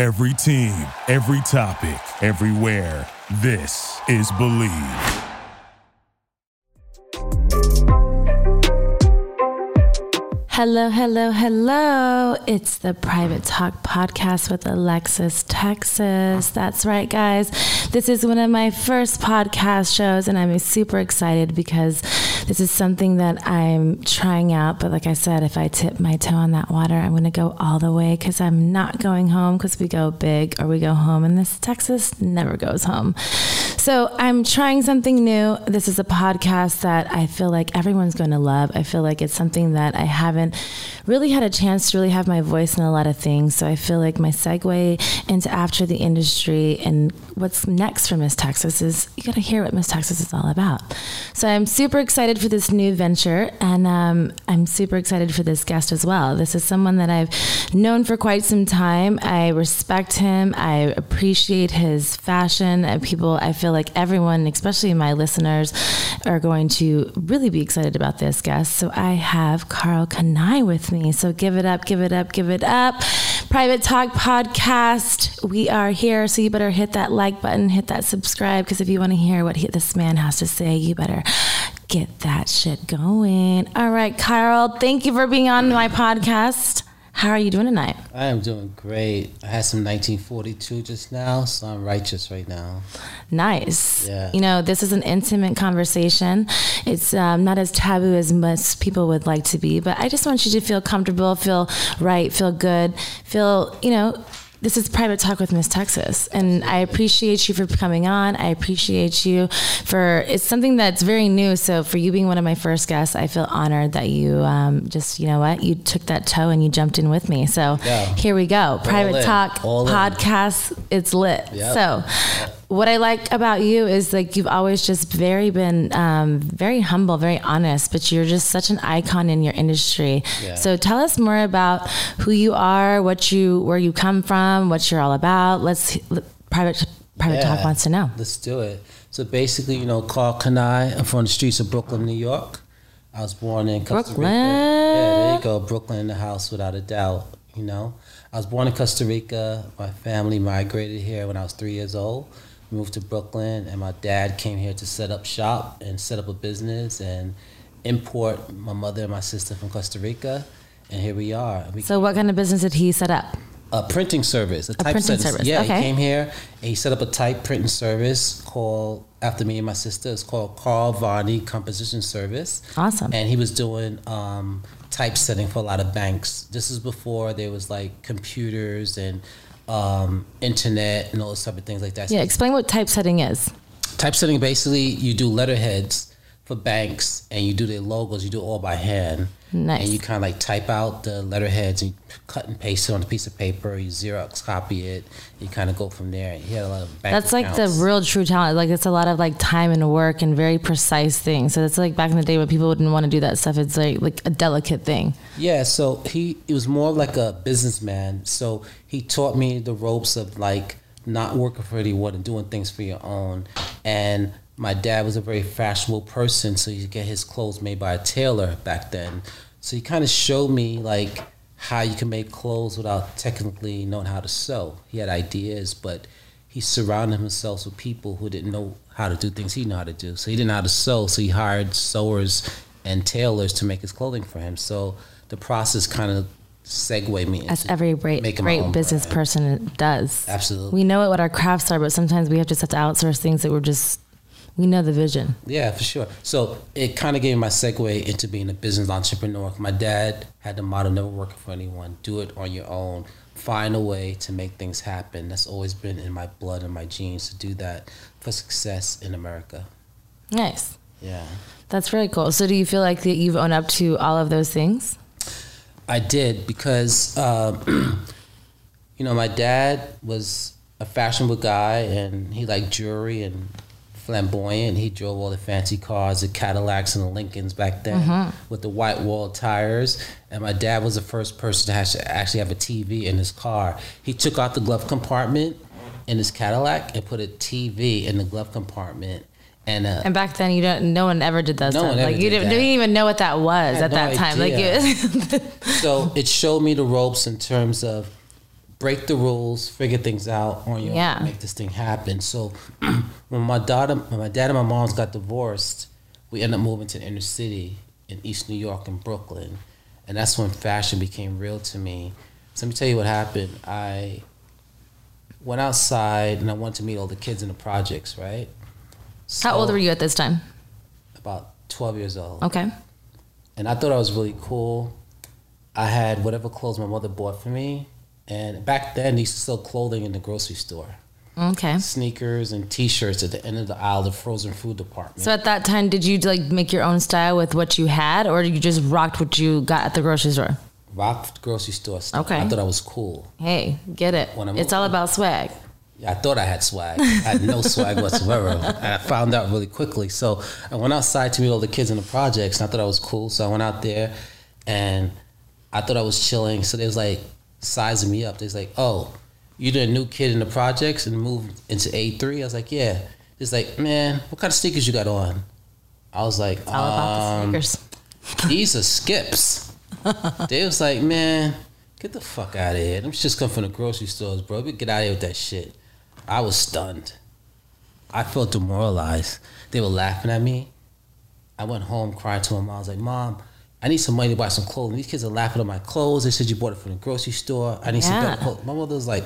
Every team, every topic, everywhere. This is Believe. Hello, hello, hello. It's the Private Talk podcast with Alexis Texas. That's right, guys. This is one of my first podcast shows, and I'm super excited because this is something that I'm trying out. But like I said, if I tip my toe on that water, I'm going to go all the way because I'm not going home because we go big or we go home, and this Texas never goes home. So I'm trying something new. This is a podcast that I feel like everyone's going to love. I feel like it's something that I haven't really had a chance to really have my voice in a lot of things. So I feel like my segue into after the industry and what's next for Miss Texas is you got to hear what Miss Texas is all about. So I'm super excited for this new venture, and um, I'm super excited for this guest as well. This is someone that I've known for quite some time. I respect him. I appreciate his fashion. People, I feel like everyone, especially my listeners, are going to really be excited about this guest. So I have Karl Kani with me. So give it up, give it up, give it up. Private Talk Podcast. We are here. So you better hit that like button, hit that subscribe, because if you want to hear what he, this man has to say, you better get that shit going. All right, Carl, thank you for being on my podcast. How are you doing tonight? I am doing great. I had some 1942 just now, so I'm righteous right now. Nice. Yeah. You know, this is an intimate conversation. It's um, not as taboo as most people would like to be, but I just want you to feel comfortable, feel right, feel good, feel, you know, this is private talk with Miss Texas, and I appreciate you for coming on. I appreciate you for it's something that's very new. So for you being one of my first guests, I feel honored that you um, just you know what you took that toe and you jumped in with me. So Yeah. here we go, private talk All in. podcast. It's lit. Yep. So what I like about you is like you've always just very been um, very humble, very honest, but you're just such an icon in your industry. Yeah. So tell us more about who you are, what you, where you come from, what you're all about. Let's private private talk wants to know. Let's do it. So basically, you know, Karl Kani. I'm from the streets of Brooklyn, New York. I was born in Costa Brooklyn. Rica. Yeah, there you go. Brooklyn in the house without a doubt. You know, I was born in Costa Rica. My family migrated here when I was three years old. Moved to Brooklyn, and my dad came here to set up shop and set up a business and import my mother and my sister from Costa Rica. And here we are. We So what kind of business did he set up? a printing service, a type printing service. service, Yeah, okay. he came here and he set up a type printing service called after me and my sister. It's called Carl Varney Composition Service. Awesome. And he was doing um, typesetting for a lot of banks. This is before there was like computers and um, internet and all those type of things like that. Yeah, explain what typesetting is. Typesetting basically you do letterheads for banks and you do their logos. You do it all by hand. Nice. And you kind of like type out the letterheads and cut and paste it on a piece of paper. You Xerox copy it. You kind of go from there. He had a lot of That's like the real true talent. Like it's a lot of like time and work and very precise things. So it's like back in the day when people wouldn't want to do that stuff. It's like like a delicate thing. Yeah, so he it was more like a businessman. So he taught me the ropes of like not working for anyone and doing things for your own. And my dad was a very fashionable person, so you get his clothes made by a tailor back then. So he kind of showed me like how you can make clothes without technically knowing how to sew. He had ideas, but he surrounded himself with people who didn't know how to do things he knew how to do. So he didn't know how to sew, so he hired sewers and tailors to make his clothing for him. So the process kind of segued me As every great great business brand. person does. Absolutely. We know what our crafts are, but sometimes we have just have to outsource things that we're just we know the vision. Yeah, for sure. So it kind of gave me my segue into being a business entrepreneur. My dad had the motto never working for anyone, do it on your own, find a way to make things happen. That's always been in my blood and my genes to do that for success in America. Nice. Yeah. That's really cool. So do you feel like that you've owned up to all of those things? I did because, um, you know, my dad was a fashionable guy and he liked jewelry and flamboyant. He drove all the fancy cars, the Cadillacs and the Lincolns back then with the white wall tires. And my dad was the first person to actually have a TV in his car. He took out the glove compartment in his Cadillac and put a TV in the glove compartment. And, uh, And back then, you don't. No one ever did that No stuff. one ever like you did didn't, didn't even know what that was at no that time. Like you, so it showed me the ropes in terms of break the rules, figure things out on your Yeah. own, make this thing happen. So when my daughter, when my dad and my mom's got divorced, we ended up moving to the inner city in East New York and Brooklyn, and that's when fashion became real to me. So let me tell you what happened. I went outside and I wanted to meet all the kids in the projects. Right? How old were you at this time? About twelve years old. Okay. and I thought I was really cool. I had whatever clothes my mother bought for me, and back then they used to sell clothing in the grocery store, Okay. sneakers and T-shirts at the end of the aisle, the frozen food department. So at that time, did you like make your own style with what you had, or you just rocked what you got at the grocery store? Rocked grocery store stuff. Okay. I thought I was cool. Hey, get it? When It's all about swag. I thought I had swag. I had no swag whatsoever. And I found out really quickly. So I went outside to meet all the kids in the projects, and I thought I was cool. So I went out there, and I thought I was chilling. So they was like sizing me up. They was like, "Oh, you're the new kid in the projects and moved into A 3 I was like, "Yeah." It's like, "Man, what kind of sneakers you got on?" I was like, All about um, the sneakers. these are skips. they was like, man, get the fuck out of here. Them shits come from the grocery stores, bro. Get out of here with that shit. I was stunned. I felt demoralized. They were laughing at me. I went home crying to my mom. I was like, Mom, I need some money to buy some clothing. These kids are laughing at my clothes. They said you bought it from the grocery store. I need some Yeah. better clothes. My mother was like,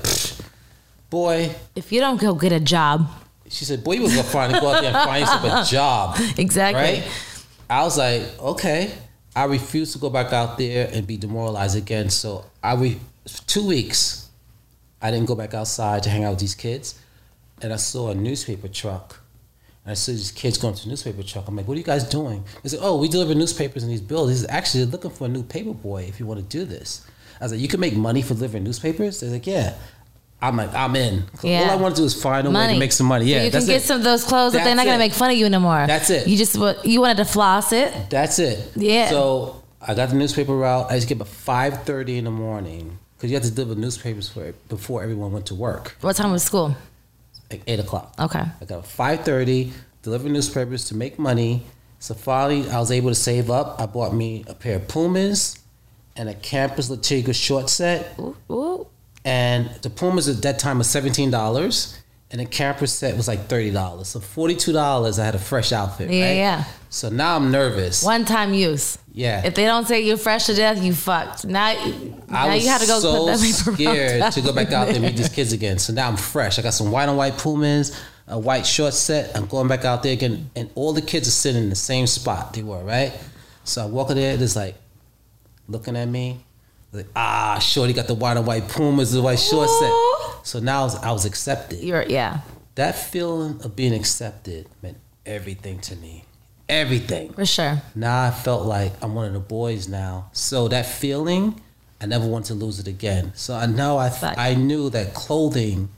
boy, If you don't go get a job, she said, boy, you was gonna find go out there and find yourself a job. exactly. Right? I was like, okay. I refuse to go back out there and be demoralized again. So I re- two weeks, I didn't go back outside to hang out with these kids, and I saw a newspaper truck. And I see these kids going to the newspaper truck. I'm like, what are you guys doing? They said, oh, we deliver newspapers in these buildings. Actually, they're looking for a new paper boy if you want to do this. I was like, you can make money for delivering newspapers? They're like, yeah. I'm like, I'm in. Yeah. All I want to do is find a way to make some money. Yeah, So you can get it. some of those clothes but they're That's not gonna make fun of you anymore. That's it. You just you wanted to floss it. That's it. Yeah. So I got the newspaper route. I just get up at five thirty in the morning because you had to deliver newspapers for before everyone went to work, What time was school? Like eight o'clock. Okay. I got five thirty, deliver newspapers to make money. So finally, I was able to save up. I bought me a pair of Pumas and a Campus Le Tigre short set. Ooh, ooh. And the Pumas at that time was seventeen dollars, and the Campus set was like thirty dollars. So forty two dollars, I had a fresh outfit. Yeah, right? yeah. So now I'm nervous. One time use. Yeah. If they don't say you're fresh to death, you fucked. Now, now you had to go so put that paper scared to go back out there and meet these kids again. So now I'm fresh. I got some white on white Pumas, a white short set. I'm going back out there again, and all the kids are sitting in the same spot they were, right? So I walk in there, it's like looking at me, like ah, shorty got the white on white Pumas, the white short set. So now I was, I was accepted. You're yeah, That feeling of being accepted meant everything to me, everything. for sure. Now I felt like I'm one of the boys now. So that feeling, I never want to lose it again. So I know I Fact. I knew that clothing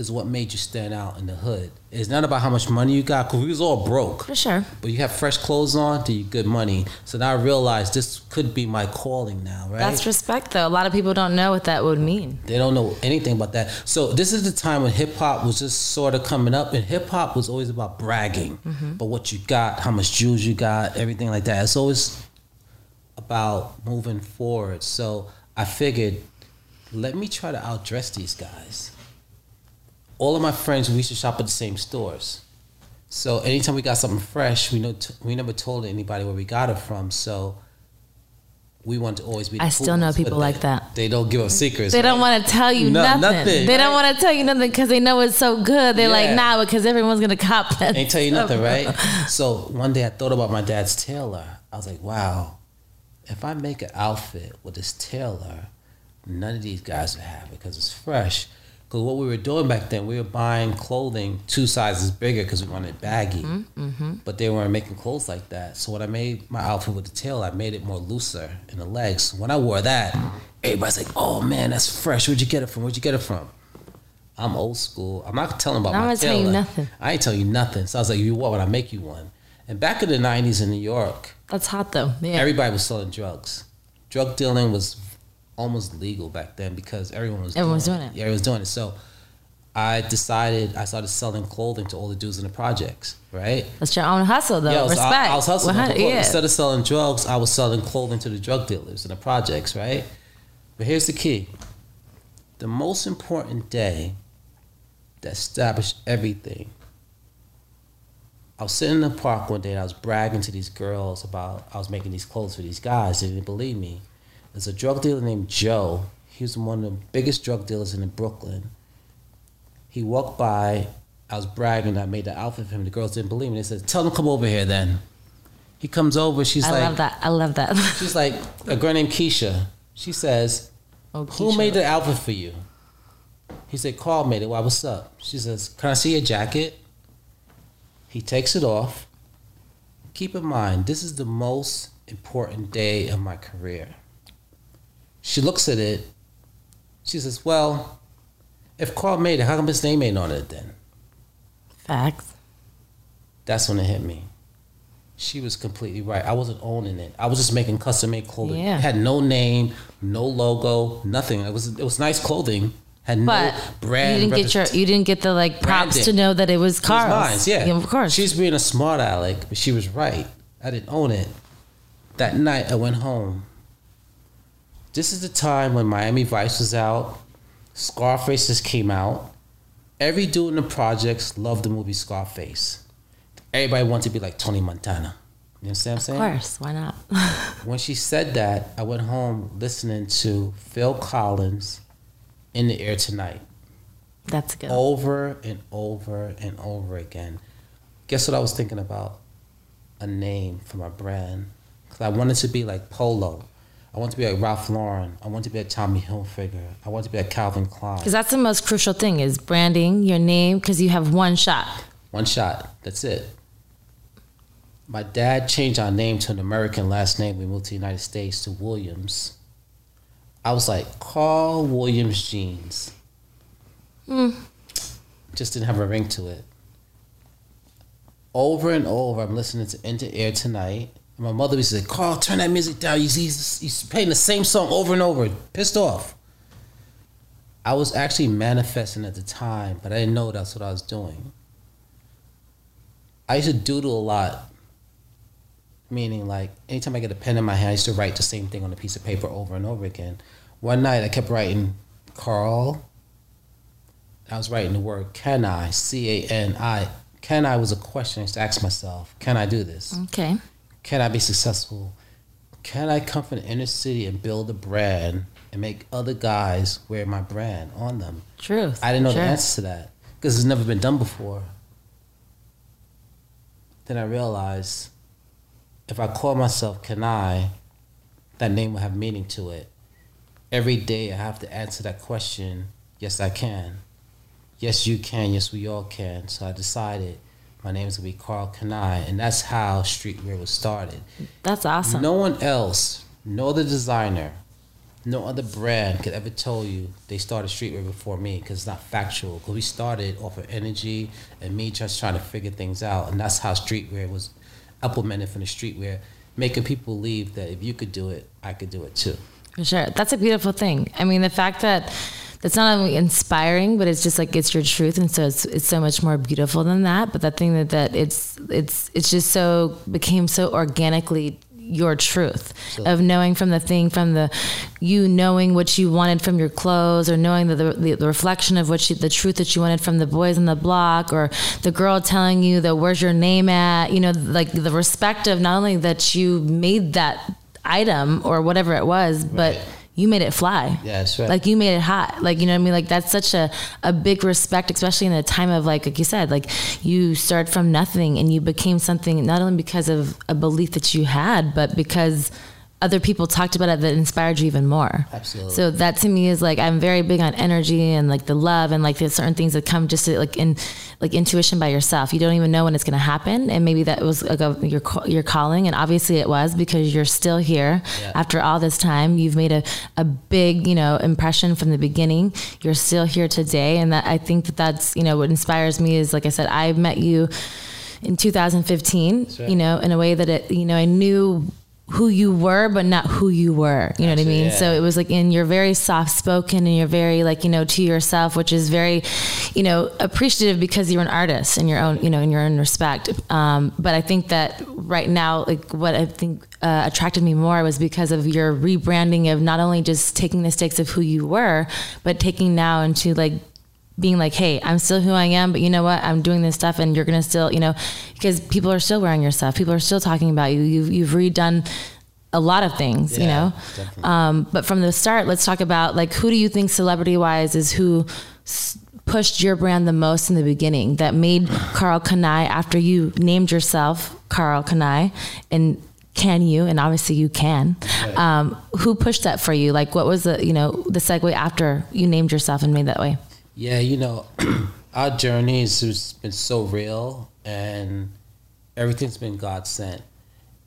is what made you stand out in the hood. It's not about how much money you got, because we was all broke. For sure. But you have fresh clothes on, do you good money. So now I realize this could be my calling now, right? That's respect, though. A lot of people don't know what that would mean. They don't know anything about that. So this is the time when hip hop was just sort of coming up, and hip hop was always about bragging, mm-hmm. but what you got, how much jewels you got, everything like that. It's always about moving forward. So I figured, let me try to outdress these guys. All of my friends, we used to shop at the same stores. So anytime we got something fresh, we know t- we never told anybody where we got it from. So we want to always be. the I still know people they- like that. They don't give up secrets. They don't want to tell you No, nothing. nothing, They don't want to tell you nothing because they know it's so good. They're like, nah, because everyone's gonna cop that. Ain't tell you nothing, right? So one day I thought about my dad's tailor. I was like, wow, if I make an outfit with this tailor, none of these guys would have it because it's fresh. Because what we were doing back then, we were buying clothing two sizes bigger because we wanted baggy. Mm-hmm, But they weren't making clothes like that. So when I made my outfit with the tail, I made it more looser in the legs. When I wore that, everybody's like, "Oh man, that's fresh. Where'd you get it from? Where'd you get it from?" I'm old school. I'm not telling about I'm my gonna tell you nothing. I ain't tell you nothing. So I was like, "You what? When I make you one." And back in the '90s in New York, That's hot though. Yeah. everybody was selling drugs. Drug dealing was almost legal back then because everyone was Everyone was doing, doing it. Yeah, everyone was doing it. So I decided I started selling clothing to all the dudes in the projects, right? That's your own hustle though. Yeah, I was, Respect. I, I was hustling. 100 Well, yeah. Instead of selling drugs, I was selling clothing to the drug dealers in the projects, right? But here's the key: the most important day that established everything. I was sitting in the park one day and I was bragging to these girls about I was making these clothes for these guys. They didn't believe me. There's a drug dealer named Joe. He was one of the biggest drug dealers in Brooklyn. He walked by. I was bragging. I made the outfit for him. The girls didn't believe me. They said, "Tell him to come over here." Then he comes over. She's I like, "I love that. I love that. she's like a girl named Keisha. She says, Oh, who made the outfit for you? He said, Carl made it. Why, what's up? She says, Can I see your jacket? He takes it off. Keep in mind, this is the most important day of my career. She looks at it. She says, Well, if Carl made it, how come his name ain't on it then? Facts. That's when it hit me. She was completely right. I wasn't owning it. I was just making custom made clothing. Yeah. It had no name, no logo, nothing. It was it was nice clothing. Had But no brand. you didn't get your you didn't get the like props Branding. to know that it was It was Carl's. mine, yeah. of course. She's being a smart aleck, but she was right. I didn't own it. That night I went home. This is the time when Miami Vice was out, Scarface just came out. Every dude in the projects loved the movie Scarface. Everybody wanted to be like Tony Montana. You understand what I'm saying? of course. Why not? When she said that, I went home listening to Phil Collins in the air tonight That's good. over and over and over again. Guess what I was thinking about? A name for my brand. Because I wanted to be like Polo. I want to be like Ralph Lauren. I want to be a Tommy Hilfiger. I want to be a Calvin Klein. Because that's the most crucial thing is branding your name because you have one shot. One shot. That's it. My dad changed our name to an American last name. We moved to the United States to Williams. I was like, Carl Williams jeans. Hmm. Just didn't have a ring to it. Over and over, I'm listening to Into Air tonight. My mother used to say, Carl, turn that music down. He's, he's, he's playing the same song over and over. Pissed off. I was actually manifesting at the time, but I didn't know that's what I was doing. I used to doodle a lot. Meaning, like, anytime I get a pen in my hand, I used to write the same thing on a piece of paper over and over again. One night, I kept writing Carl. I was writing the word can I, C A N I. Can I was a question I used to ask myself. Can I do this? Okay. Can I be successful? Can I come from the inner city and build a brand and make other guys wear my brand on them? Truth. I didn't know the answer to that because it's never been done before. Then I realized if I call myself Can I, that name will have meaning to it. Every day I have to answer that question yes, I can. Yes, you can. Yes, we all can. So I decided my name is going to be Karl Kani, and that's how streetwear was started. That's awesome. No one else, no other designer, no other brand could ever tell you they started streetwear before me because it's not factual. Because we started off of energy and me just trying to figure things out, and that's how streetwear was implemented from the streetwear, making people believe that if you could do it, I could do it too. For sure. That's a beautiful thing. I mean, the fact that that's not only inspiring, but it's just like it's your truth, and so it's it's so much more beautiful than that. But that thing that that it's it's it's just so became so organically your truth of knowing from the thing from the you knowing what you wanted from your clothes or knowing the the, the reflection of what you, the truth that you wanted from the boys on the block or the girl telling you that where's your name at you know like the respect of not only that you made that item or whatever it was but Right. You made it fly. Yeah, right. like you made it hot. Like you know what i mean? Like that's such a, a big respect especially in a time of like like you said like you started from nothing and you became something not only because of a belief that you had but because other people talked about it that inspired you even more Absolutely. so that to me is like i'm very big on energy and like the love and like there's certain things that come just to, like in like intuition by yourself you don't even know when it's going to happen and maybe that was like a, your your calling and obviously it was because you're still here Yeah. after all this time you've made a, a big you know impression from the beginning you're still here today and that i think that that's you know what inspires me is like i said i met you in 2015 right. you know in a way that it you know i knew who you were, but not who you were. You know what I mean? yeah. So it was like, and you're very soft spoken and you're very like, you know, to yourself, which is very, you know, appreciative because you're an artist in your own, you know, in your own respect. Um, but I think that right now, like what I think uh, attracted me more was because of your rebranding of not only just taking the stakes of who you were, but taking now into like being like, hey, I'm still who I am, but you know what? I'm doing this stuff, and you're gonna still, you know, because people are still wearing your stuff. People are still talking about you. You've you've redone a lot of things, you know. Um, but from the start, let's talk about like who do you think celebrity wise is who s- pushed your brand the most in the beginning that made Karl Kani after you named yourself Karl Kani and can you and obviously you can um, who pushed that for you like what was the you know the segue after you named yourself and made that way Yeah, you know, our journey has just been so real, and everything's been God sent,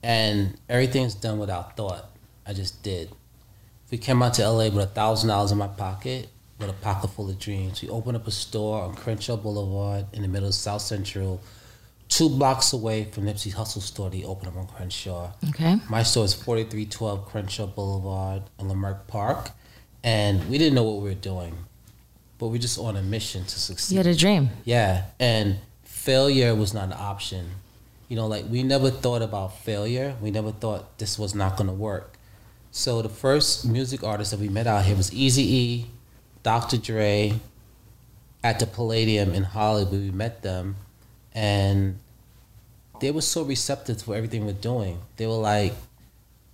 and everything's done without thought. I just did. We came out to LA with a thousand dollars in my pocket, with a pocket full of dreams. We opened up a store on Crenshaw Boulevard in the middle of South Central, two blocks away from Nipsey Hussle store. They opened up on Crenshaw. okay My store is 4312 Crenshaw Boulevard in Leimert Park. And we didn't know what we were doing, but we're just on a mission to succeed. you had a dream Yeah. And failure was not an option. You know, like we never thought about failure. We never thought this was not going to work. So the first music artist that we met out here was Easy E, Dr. Dre, at the Palladium in Hollywood. We met them, and they were so receptive to everything we're doing. They were like,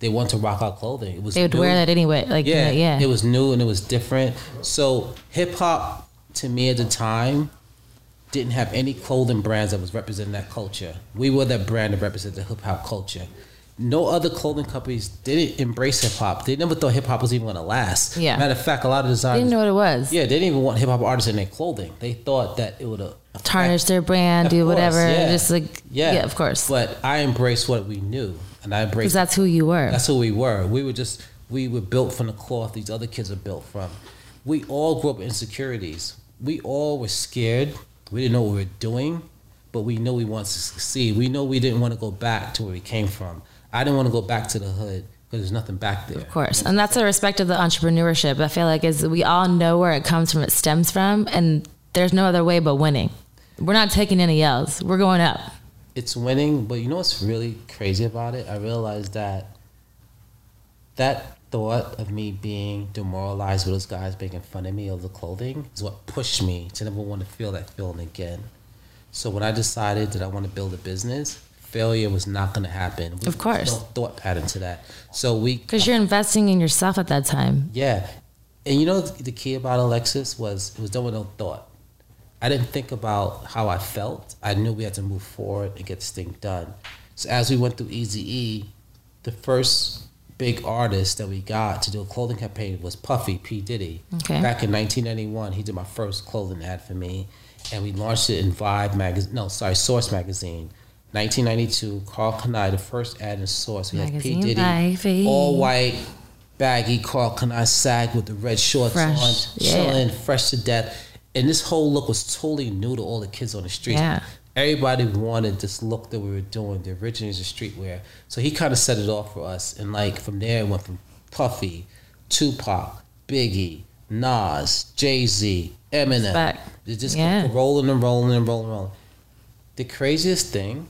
they want to rock out clothing. It was they would new. wear that anyway like Yeah, yeah It was new and it was different. So hip hop to me at the time didn't have any clothing brands that was representing that culture. We were that brand that represented the hip hop culture. No other clothing companies didn't embrace hip hop. They never thought hip hop was even going to last. Yeah. Matter of fact, a lot of they designers. didn't know what it was Yeah, they didn't even want hip hop artists in their clothing. They thought that it would tarnish their brand do whatever yeah. just like Yeah, yeah, of course But I embraced what we knew, and I because that's who you were that's who we were. We were just we were built from the cloth these other kids are built from. We all grew up with insecurities. We all were scared. We didn't know what we were doing, but we knew we wanted to succeed. We know we didn't want to go back to where we came from. I didn't want to go back to the hood because there's nothing back there. Of course. And that's the respect of the entrepreneurship. I feel like is we all know where it comes from, it stems from, and there's no other way but winning. We're not taking any L's. We're going up. It's winning, but you know what's really crazy about it? I realized that that thought of me being demoralized with those guys making fun of me of the clothing is what pushed me to never want to feel that feeling again. So when I decided that I want to build a business, failure was not going to happen. We- Of course. no thought pattern to that. So we Because you're investing in yourself at that time. yeah. And you know the key about Alexis was it was done with no thought. I didn't think about how I felt. I knew we had to move forward and get this thing done. So as we went through Easy E, the first big artist that we got to do a clothing campaign was Puffy P Diddy. Okay. Back in 1991, he did my first clothing ad for me, and we launched it in Vibe magazine. No, sorry, Source magazine. 1992, Karl Kani, the first ad in Source. We had P Magazine Diddy, Vibe. all white, baggy Karl Kani sag with the red shorts Fresh. on, Yeah. chilling, fresh to death. And this whole look was totally new to all the kids on the street. Yeah. Everybody wanted this look that we were doing, the originals of streetwear. So he kind of set it off for us. And like from there, it went from Puffy, Tupac, Biggie, Nas, Jay Z, Eminem. Respect. It just Yeah. kept rolling and rolling and rolling and rolling. The craziest thing,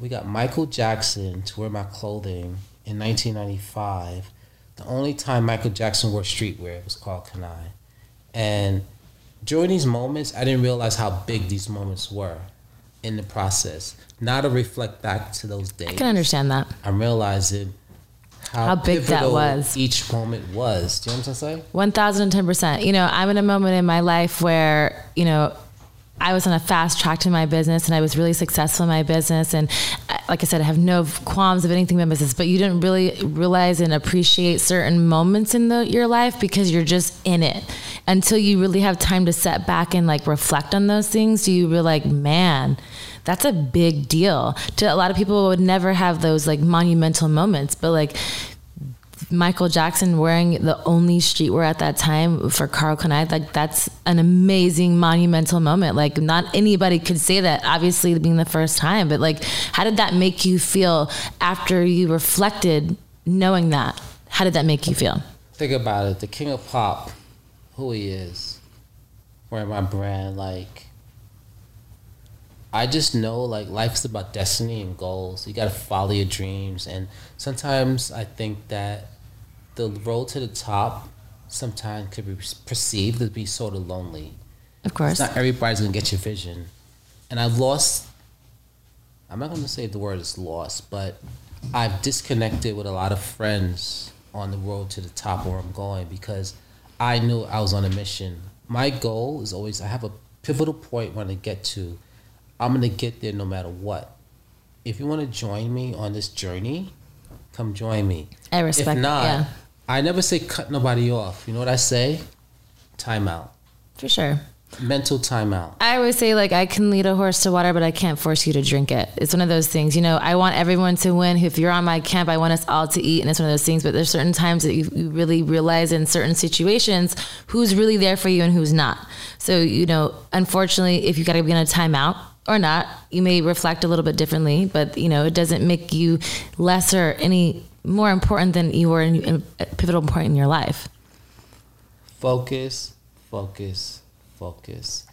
we got Michael Jackson to wear my clothing in 1995. The only time Michael Jackson wore streetwear was Karl Kani. And during these moments, I didn't realize how big these moments were in the process. Now to reflect back to those days, I can understand that. I'm realizing how, How big that was. Each moment was. Do you know what I'm saying? 1010%. You know, I'm in a moment in my life where, you know, I was on a fast track to my business and I was really successful in my business. And uh, like I said, I have no qualms of anything in my business, but you didn't really realize and appreciate certain moments in the, your life because you're just in it until you really have time to set back and like reflect on those things. Do you realize, like, man, that's a big deal to a lot of people would never have those like monumental moments, but like Michael Jackson wearing the only streetwear at that time for Carl Knight, like that's an amazing monumental moment. Like not anybody could say that, obviously being the first time, but like how did that make you feel after you reflected knowing that? How did that make you feel? Think about it. The king of pop, who he is, wearing my brand, like I just know like life's about destiny and goals. You got to follow your dreams, and sometimes I think that the road to the top sometimes could be perceived to be sort of lonely. Of course, not everybody's gonna get your vision, and I've lost. I'm not gonna say the word is lost, but I've disconnected with a lot of friends on the road to the top where I'm going because I knew I was on a mission. My goal is always I have a pivotal point when I get to I'm gonna get there no matter what. If you want to join me on this journey, come join me. I respect. If not, yeah. I never say cut nobody off. You know what I say? Time out. For sure. Mental timeout. I always say like I can lead a horse to water, but I can't force you to drink it. It's one of those things. You know, I want everyone to win. If you're on my camp, I want us all to eat, and it's one of those things. But there's certain times that you, you really realize in certain situations who's really there for you and who's not. So you know, unfortunately, if you got to be in a timeout, or not. You may reflect a little bit differently, but you know it doesn't make you lesser any more important than you were in, in a pivotal point in your life. Focus, focus, focus.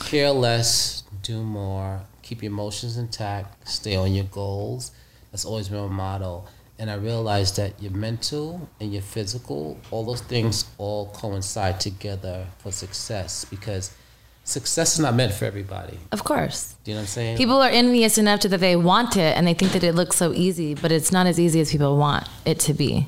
Care less, do more. Keep your emotions intact. Stay on your goals. That's always been my motto. And I realized that your mental and your physical, all those things all coincide together for success because success is not meant for everybody. Of course. Do you know what I'm saying? People are envious enough to that they want it and they think that it looks so easy, but it's not as easy as people want it to be.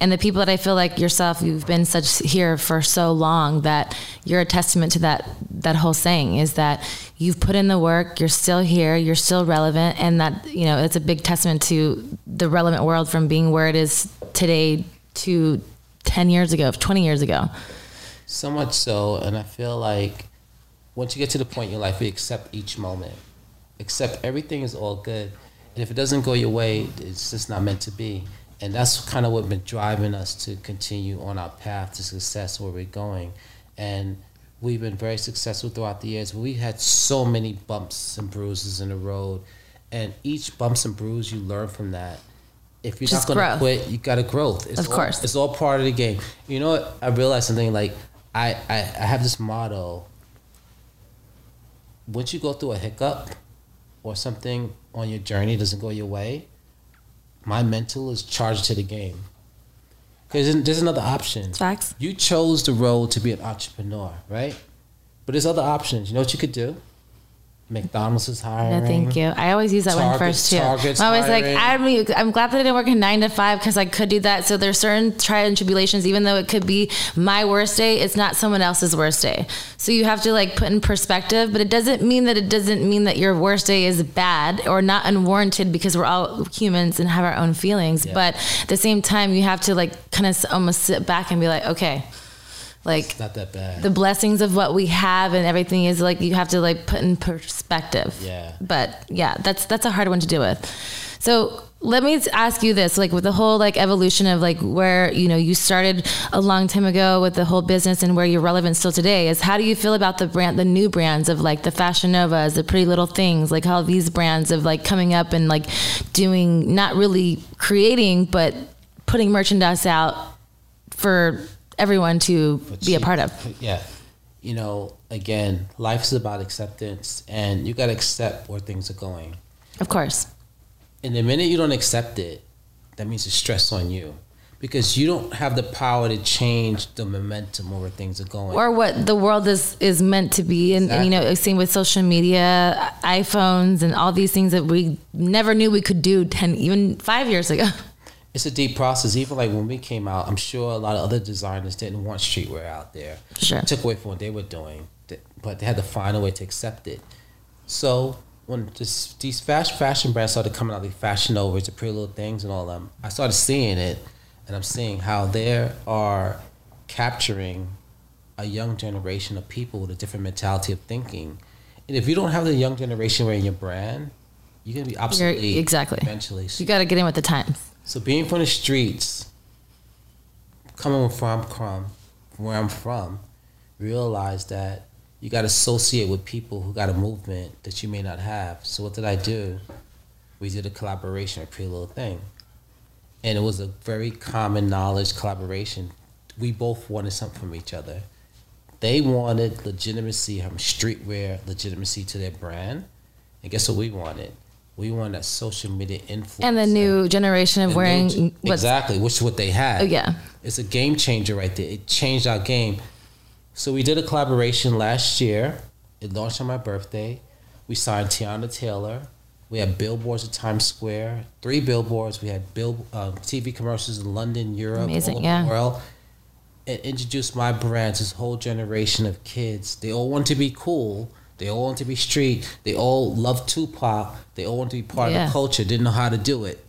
And the people that I feel like yourself, you've been such here for so long that you're a testament to that that whole saying is that you've put in the work, you're still here, you're still relevant, and that you know it's a big testament to the relevant world from being where it is today to ten years ago, twenty years ago. So much so, and I feel like once you get to the point in your life, you accept each moment. Accept everything is all good. And if it doesn't go your way, it's just not meant to be. And that's kind of what been driving us to continue on our path to success where we're going. And we've been very successful throughout the years. We had so many bumps and bruises in the road. And each bumps and bruise, you learn from that. If you're Just not going to quit, you got to growth. It's of all, course. It's all part of the game. You know what? I realized something like I, I, I have this motto once you go through a hiccup or something on your journey doesn't go your way, my mental is charged to the game. Because there's another option. Facts. You chose the road to be an entrepreneur, right? But there's other options. You know what you could do? McDonald's is hiring. No, thank you. I always use that Target, one first too. Target's I'm always like, I'm, I'm glad that I didn't work a nine to five because I could do that. So there's certain trials and tribulations, even though it could be my worst day, it's not someone else's worst day. So you have to like put in perspective, but it doesn't mean that it doesn't mean that your worst day is bad or not unwarranted because we're all humans and have our own feelings. Yeah. But at the same time, you have to like kind of almost sit back and be like, okay like it's not that bad. The blessings of what we have and everything is like you have to like put in perspective. Yeah. But yeah, that's that's a hard one to deal with. So let me ask you this like with the whole like evolution of like where you know you started a long time ago with the whole business and where you're relevant still today is how do you feel about the brand the new brands of like the fashion novas the pretty little things like how these brands of like coming up and like doing not really creating but putting merchandise out for everyone to but be she, a part of. Yeah. You know, again, life is about acceptance and you got to accept where things are going. Of course. And the minute you don't accept it, that means it's stress on you because you don't have the power to change the momentum where things are going or what the world is is meant to be and, exactly. and, you know same with social media iphones and all these things that we never knew we could do 10 even 5 years ago it's a deep process. Even like when we came out, I'm sure a lot of other designers didn't want streetwear out there. Sure. Took away from what they were doing, but they had to find a way to accept it. So when this, these fast fashion brands started coming out, like Fashion Nova, the Pretty Little Things, and all them, I started seeing it, and I'm seeing how they are capturing a young generation of people with a different mentality of thinking. And if you don't have the young generation wearing your brand, you're gonna be obsolete. You're, exactly. Eventually, so you got to get in with the times. So being from the streets, coming from from where I'm from, realized that you got to associate with people who got a movement that you may not have. So what did I do? We did a collaboration, a pretty little thing, and it was a very common knowledge collaboration. We both wanted something from each other. They wanted legitimacy from streetwear, legitimacy to their brand, and guess what we wanted? We want a social media influence And the new generation of wearing what's exactly, which is what they had. Oh, yeah. it's a game changer right there. It changed our game. So we did a collaboration last year. It launched on my birthday. We signed Teyana Taylor. We had billboards at Times Square, three billboards. We had bill uh, TV commercials in London, Europe, Amazing, all over yeah. the world. It introduced my brand to this whole generation of kids. They all want to be cool. They all want to be street. They all love Tupac. They all want to be part of the culture. Didn't know how to do it.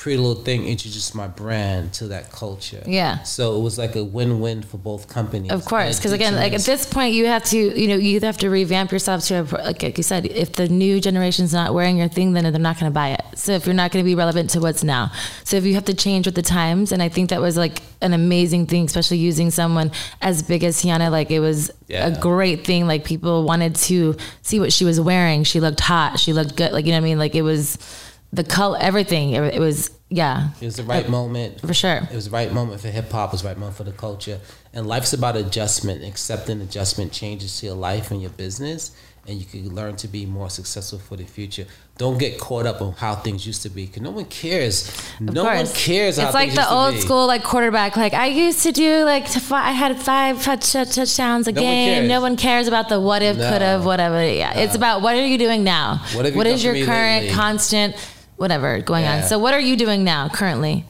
Pretty Little Thing introduced my brand to that culture. Yeah. So it was like a win-win for both companies. Of course, because again, like at this point, you have to, you know, you have to revamp yourself to, like, like you said, if the new generation's not wearing your thing, then they're not going to buy it. So if you're not going to be relevant to what's now, so if you have to change with the times, and I think that was like an amazing thing, especially using someone as big as Teyana. Like it was Yeah. a great thing. Like people wanted to see what she was wearing. She looked hot. She looked good. Like you know what I mean? Like it was the color, everything. It, it was yeah, it was the right moment for sure. It was the right moment for hip hop. It was the right moment for the culture. And life's about adjustment, accepting adjustment changes to your life and your business, and you can learn to be more successful for the future. Don't get caught up on how things used to be, because no one cares. Of no one course. cares. How It's like the old school like quarterback. Like I used to do like to fi- I had five touch, touch, touchdowns a No game. cares. No one cares about the what if, No. could have, whatever. Yeah, it's about what are you doing now? What have you what is your current lately? constant whatever going on? So what are you doing now currently?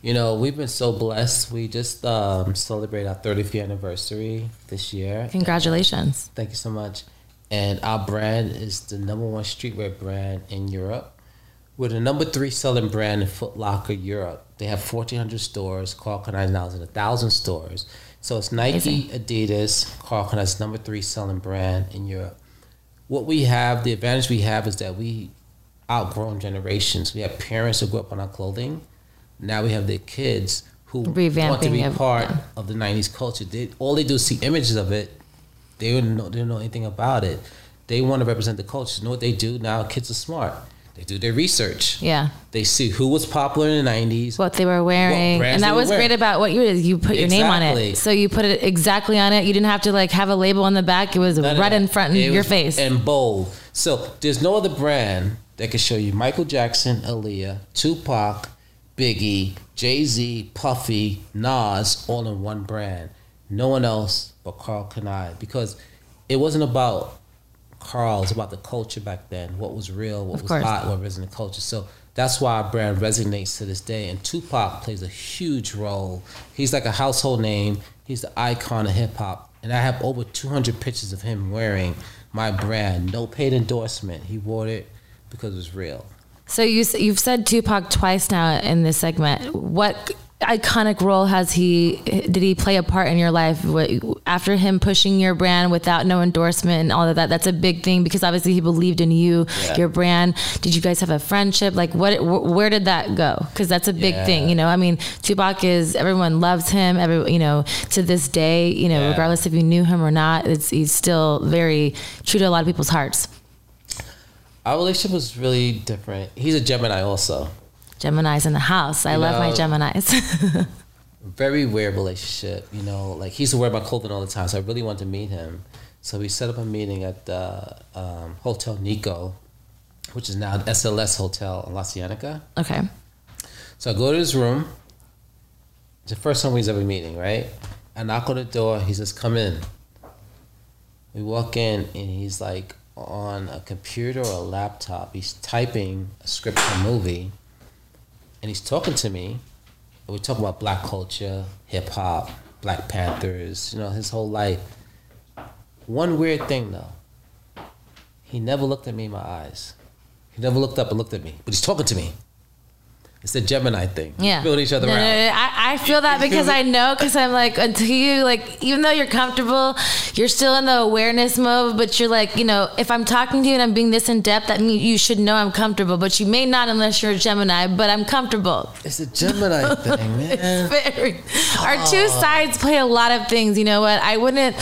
You know, we've been so blessed. We just um, celebrated our 30th anniversary this year. Congratulations. Thank you so much. And our brand is the number one streetwear brand in Europe. We're the number three selling brand in Foot Locker Europe. They have 1,400 stores. Karl Kani now is in 1,000 stores. So it's Nike, Adidas, Karl Kani's number three selling brand in Europe. What we have, the advantage we have is that we outgrown generations. We have parents who grew up on our clothing. Now we have the kids who want to Revamping be of- part yeah. of the 90s culture. They, all they do is see images of it they don't know they don't know anything about it. They want to represent the culture. You know what they do now? Kids are smart. They do their research. Yeah. They see who was popular in the nineties. What they were wearing, and that was wearing. great about what you did. You put your name on it, so you put it exactly on it. You didn't have to like have a label on the back. It was right in front of your face. and bold. So there's no other brand that could show you Michael Jackson, Aaliyah, Tupac, Biggie, Jay Z, Puffy, Nas, all in one brand. No one else but Karl Kani because it wasn't about Carl. It's about the culture back then. What was real, what Of was course. hot, what was in the culture. So that's why our brand resonates to this day. And Tupac plays a huge role. He's like a household name. He's the icon of hip hop. And I have over 200 pictures of him wearing my brand. No paid endorsement. He wore it because it was real. So you you've said Tupac twice now in this segment. What iconic role has he? Did he play a part in your life? What, after him pushing your brand without no endorsement and all of that, that's a big thing because obviously he believed in you, Yeah. your brand. Did you guys have a friendship? Like what? wh- Where did that go? Because that's a big Yeah. thing. You know, I mean, Tupac is everyone loves him. Every you know to this day, you know, Yeah. regardless if you knew him or not, it's he's still very true to a lot of people's hearts. Our relationship was really different. He's a Gemini also. Gemini's in the house. I You love my Gemini's. very weird relationship. You know, like he used to wear my clothing all the time, so I really wanted to meet him. So we set up a meeting at the um, Hotel Nikko, which is now SLS Hotel in La Cienega. okay. So I go to his room. It's the first time we was ever meeting, right? I knock on the door. He says, "Come in." We walk in, and he's like on a computer or a laptop. He's typing a script for a movie, and he's talking to me. And we talk about black culture, hip hop, Black Panthers. You know, his whole life. One weird thing though. He never looked at me in my eyes. He never looked up and looked at me, but he's talking to me. It's a Gemini thing. Yeah, Build each other No, no, out. no, I, I feel that because? I know because I'm like until you like even though you're comfortable, you're still in the awareness mode. But you're like you know if I'm talking to you and I'm being this in depth, that means you should know I'm comfortable. But you may not unless you're a Gemini. But I'm comfortable. It's a Gemini thing, man. Very. Our two sides play a lot of things. You know what? I wouldn't.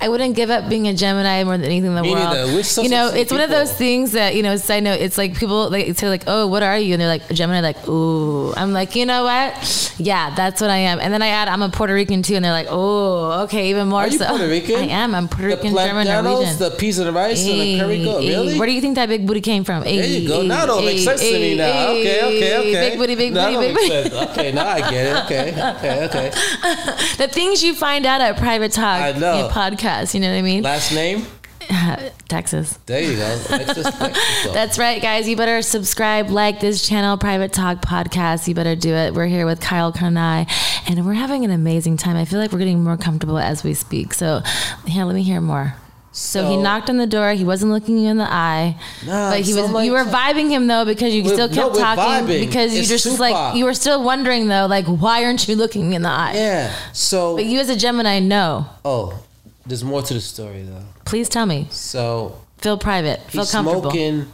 I wouldn't give up being a Gemini more than anything in the Me world. neither. You know, it's one of those things that you know. Side note, it's like people they say like, "Oh, what are you?" And they're like, "Gemini." Like, "Ooh," I'm like, you know what? Yeah, that's what I am. And then I add, I'm a Puerto Rican too, and they're like, "Oh, okay, even more Are you so." Puerto Rican? I am. I'm Puerto The Rican, German, Norwegian. the piece of the rice, and the curry goat. Really? Where do you think that big booty came from? there you go. Now it all makes sense to me now. Okay, okay, okay. Big booty, big now booty, big booty. sense. Okay, now I get it. Okay, okay, okay. The things you find out at private talk, I know. in podcasts. You know what I mean? Last name? Texas. There you go. Texas, Mexico. That's right, guys. You better subscribe, like this channel, Private Talk Podcast. You better do it. We're here with Karl Kani, and we're having an amazing time. I feel like we're getting more comfortable as we speak. So, yeah, let me hear more. So, he knocked on the door. He wasn't looking you in the eye, Nah, but he so was. like- you were vibing him though because you still kept we're talking vibing. because you It's just Tupac. like you were still wondering though, like why aren't you looking me in the eye? yeah. So, But you as a Gemini, know. oh, there's more to the story though. Please tell me. So Feel private. Feel he's comfortable. smoking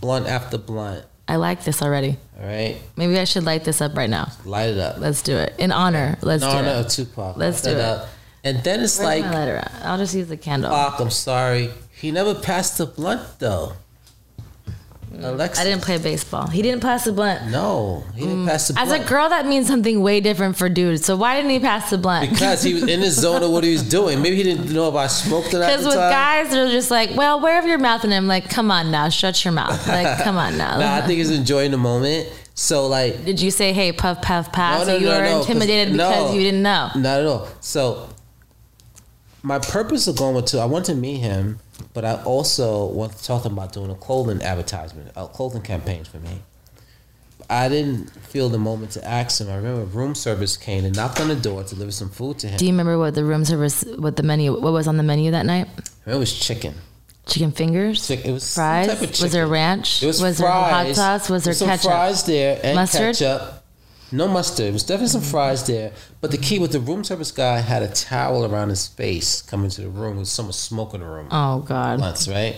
blunt after blunt. I like this already. All right, Maybe I should light this up right now. light it up. Let's do it in honor. Let's no, do no, it. Tupac. Let's Light do it. up. And then it's Where's like, my lighter at? I'll just use the candle. fuck, I'm sorry. He never passed the blunt though. Alexa. I didn't play baseball. He didn't pass the blunt. No, he didn't mm. pass the blunt. As a girl, that means something way different for dudes. So why didn't he pass the blunt? because he was in his zone of what he was doing. Maybe he didn't know if I smoked it Because with time. guys, they're just like, well, where have your mouth? And I'm like, come on now, shut your mouth. Like, come on now. Nah, I think he's enjoying the moment. So like, Did you say, hey, puff, puff, pass? No, no, you no, were no, intimidated because you didn't know? not at all. So my purpose of going to, I want to meet him, but I also want to talk to him about doing a clothing advertisement, a clothing campaign for me. I didn't feel the moment to ask him. I remember room service came and knocked on the door to deliver some food to him. Do you remember what the room service, what the menu, what was on the menu that night? it was chicken. Chicken fingers? Chick- It was Fries? Was there ranch? It was, was fries. there hot sauce? Was there ketchup? fries there and Mustard? ketchup. No mustard. It was definitely some fries there. But the key was the room service guy had a towel around his face coming to the room with someone smoking in the room. Oh God! Once, right?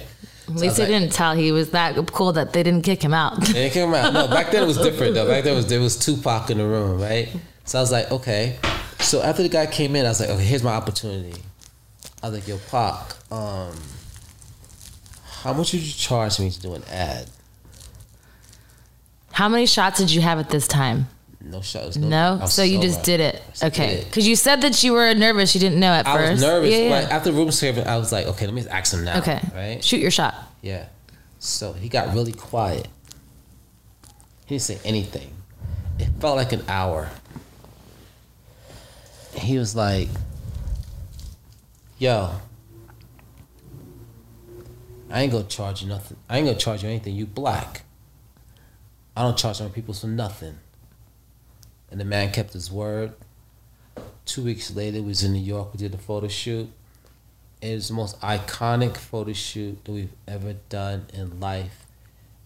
At least they didn't tell he was that cool that they didn't kick him out. And it came out. No, back then it was different though. Back then it was there was Tupac in the room, right? So I was like, okay. So after the guy came in, I was like, okay, here's my opportunity. I was like, yo, Pac, um, how much would you charge me to do an ad? How many shots did you have at this time? No shows. No, I was so you just sober. did it. just Okay, because you said that you were nervous. You didn't know at I first. was nervous, Yeah, yeah. but after room service, I was like, okay, let me ask him now. okay, Right? Shoot your shot. Yeah. So he got really quiet. He didn't say anything. It felt like an hour. He was like, yo, I ain't gonna charge you nothing. I ain't gonna charge you anything. You black. I don't charge other people for nothing. And the man kept his word. Two weeks later, we was in New York. We did a photo shoot. It was the most iconic photo shoot that we've ever done in life.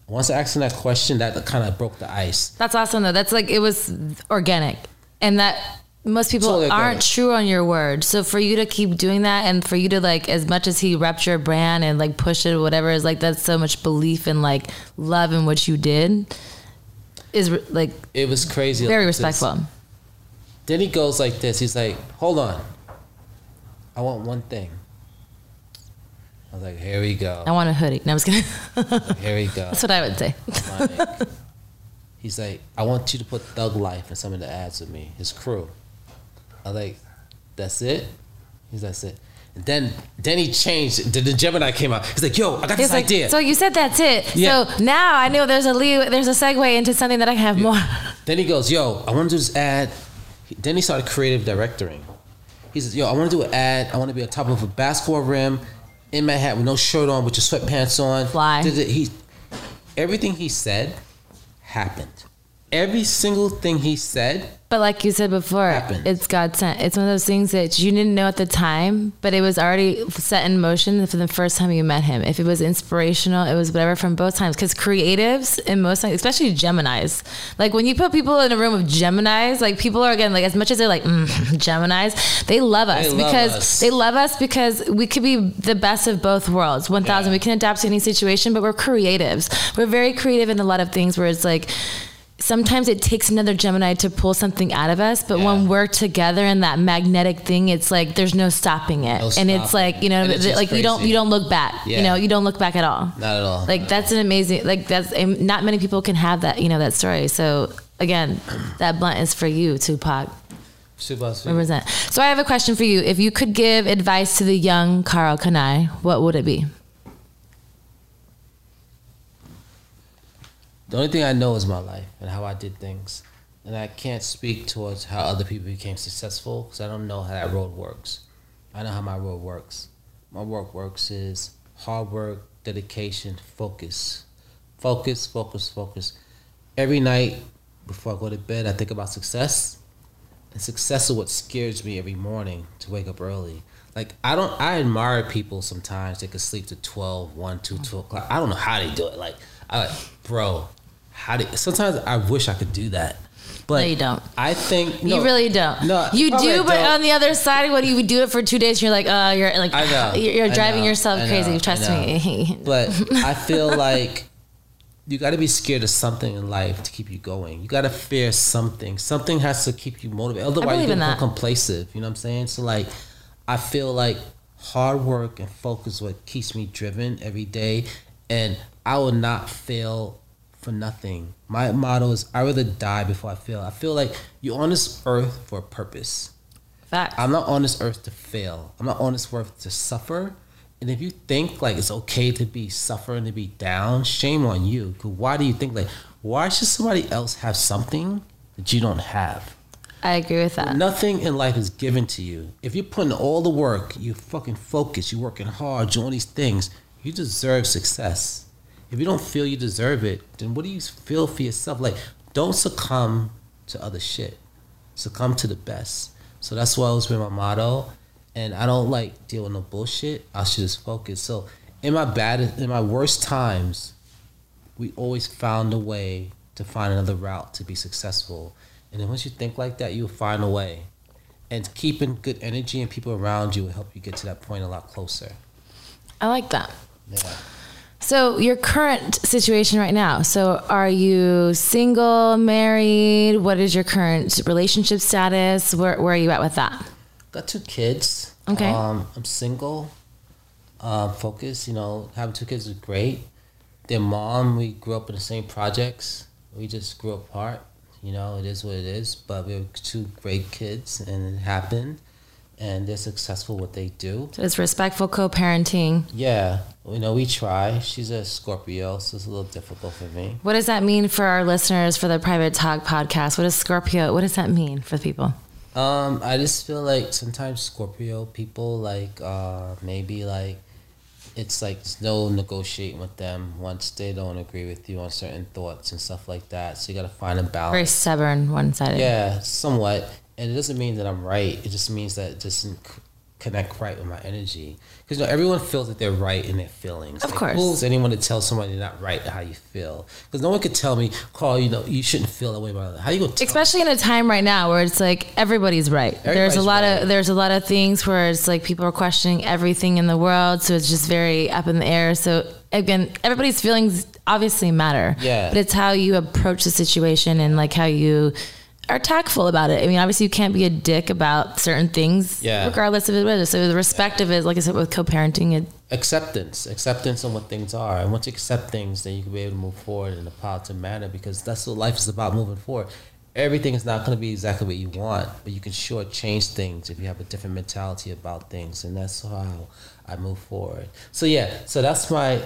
Once I asked him that question, that kind of broke the ice. That's awesome though. That's like it was organic, and that most people Totally aren't true on your word. So for you to keep doing that, and for you to like, as much as he repped your brand and like push it, or whatever, is like that's so much belief and like love in what you did. Is like It was crazy. very like this. respectful. Then he goes like this. He's like, "Hold on, I want one thing." I was like, "Here we go. I want a hoodie. No, I was kidding. Here we go." That's what I would say. Like, he's like, "I want you to put Thug Life in some of the ads with me, his crew." I was like, "That's it." He's like, "That's it." Then, then he changed. The, the Gemini came out. He's like, "Yo, I got He's this like, idea." so you said that's it. Yeah. So now I know there's a lead, there's a segue into something that I have more. Then he goes, "Yo, I want to do this ad." Then he started creative directing. He says, "Yo, I want to do an ad. I want to be on top of a basketball rim in Manhattan with no shirt on, with your sweatpants on." Fly. He, everything he said happened. Every single thing he said But like you said before, Happened. it's God sent. It's one of those things that you didn't know at the time, but it was already set in motion for the first time you met him. If it was inspirational, it was whatever from both times. Because creatives, in most times, especially Gemini's, like when you put people in a room of Gemini's, like people are again like as much as they're like mm, Gemini's, they love us They love because us. they love us because we could be the best of both worlds. One thousand, Yeah. we can adapt to any situation, but we're creatives. We're very creative in a lot of things where it's like sometimes it takes another Gemini to pull something out of us, but when we're together in that magnetic thing, it's like there's no stopping it, No and it's like you know, like you don't you don't look back. You know, you don't look back at all. not at all Like that's an amazing like that's not many people can have that you know that story. So again, that blunt is for you, Tupac. Super sweet. Represent. So I have a question for you. If you could give advice to the young Karl Kani, what would it be? The only thing I know is my life and how I did things. And I can't speak towards how other people became successful because I don't know how that road works. I know how my road works. My work works is hard work, dedication, focus. Focus, focus, focus. Every night before I go to bed, I think about success. And success is what scares me every morning to wake up early. Like I don't I admire people sometimes they can sleep to 12, 1, 2, 2 o'clock. I don't know how they do it. Like I like, bro, how do sometimes I wish I could do that. But No, you don't. I think you really don't. No, you do, but on the other side, when you do it for two days, you're like, uh, you're like, I know. you're, driving know, yourself know, crazy. Trust me. But I feel like you got to be scared of something in life to keep you going. You got to fear something. Something has to keep you motivated. Otherwise, you become complacent. You know what I'm saying? So like, I feel like hard work and focus is what keeps me driven every day, and I will not fail for nothing. My motto is I rather die before I fail. I feel like you're on this earth for a purpose. Fact. I'm not on this earth to fail. I'm not on this earth to suffer. And if you think like it's okay to be suffering to be down, shame on you. 'Cause why do you think like why should somebody else have something that you don't have? I agree with that. Nothing in life is given to you. If you're putting all the work, you fucking focus, you're working hard, doing these things, you deserve success. If you don't feel you deserve it, then what do you feel for yourself? Like, don't succumb to other shit. Succumb to the best. So that's why I always been my motto. And I don't like deal with no bullshit. I should just focus. So in my bad in my worst times, we always found a way to find another route to be successful. And then once you think like that, you'll find a way. And keeping good energy and people around you will help you get to that point a lot closer. I like that. Yeah. So your current situation right now. So are you single, married? What is your current relationship status? Where where are you at with that? Got two kids. Okay. Um, I'm single. Uh, focused. You know, having two kids is great. Their mom, we grew up in the same projects. We just grew apart. You know, it is what it is. But we have two great kids, and it happened. And they're successful what they do. So it's respectful co-parenting. Yeah, you know, we try. She's a Scorpio, so it's a little difficult for me. What does that mean for our listeners for the Private Talk podcast? What is Scorpio? What does that mean for people? Um, I just feel like sometimes Scorpio people like uh maybe like it's like no negotiating with them once they don't agree with you on certain thoughts and stuff like that. So you gotta find a balance. Very stubborn, one-sided. Yeah, somewhat. And it doesn't mean that I'm right. It just means that it doesn't connect right with my energy. Because you know, everyone feels that they're right in their feelings. Of Like, course. Who's anyone to tell somebody they're not right how you feel? Because no one could tell me, Karl, you know, you shouldn't feel that way about it. How you tell especially in a time right now where it's like everybody's right. there's a lot right. of there's a lot of things where it's like people are questioning everything in the world, so it's just very up in the air. So again, everybody's feelings obviously matter. Yeah. But it's how you approach the situation and like how you are tactful about it. I mean, obviously you can't be a dick about certain things, Yeah. regardless of it. Whether so the respect of it, like I said, with co-parenting, it acceptance acceptance on what things are and once you accept things then you can be able to move forward in a positive manner because that's what life is about moving forward everything is not going to be exactly what you want but you can sure change things if you have a different mentality about things and that's how i move forward so yeah so that's my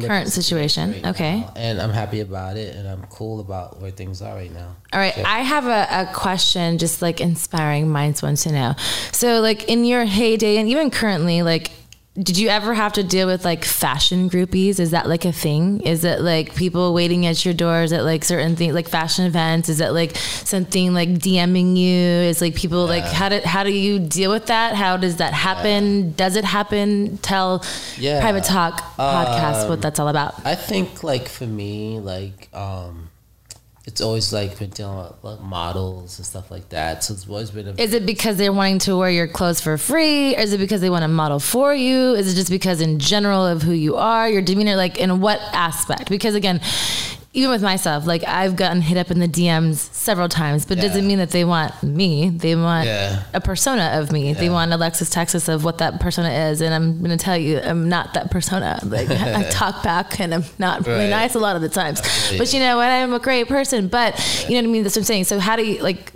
current situation. right Okay. now, and i'm happy about it and i'm cool about where things are right now All right, Yeah. I have a, a question, just like inspiring minds want to know. So, like in your heyday, and even currently, like did you ever have to deal with like fashion groupies? Is that like a thing? Is it like people waiting at your doors at like certain things, like fashion events? Is it like something like DMing you? Is like people like how do how do you deal with that? How does that happen? Does it happen? Tell Yeah. Private Talk podcast Um, what that's all about. I think like for me, like um, it's always like been dealing with like, models and stuff like that. So it's always been a Is it because they're wanting to wear your clothes for free? Or is it because they want to model for you? Is it just because in general of who you are, your demeanor, like in what aspect? Because again, even with myself, like I've gotten hit up in the DMs several times, but it doesn't mean that they want me. They want Yeah. a persona of me. They want Alexis Texas of what that persona is. And I'm going to tell you, I'm not that persona. Like I talk back and I'm not really Right. nice a lot of the times. Absolutely. But you know what? I'm a great person. But you know what I mean? That's what I'm saying. So how do you like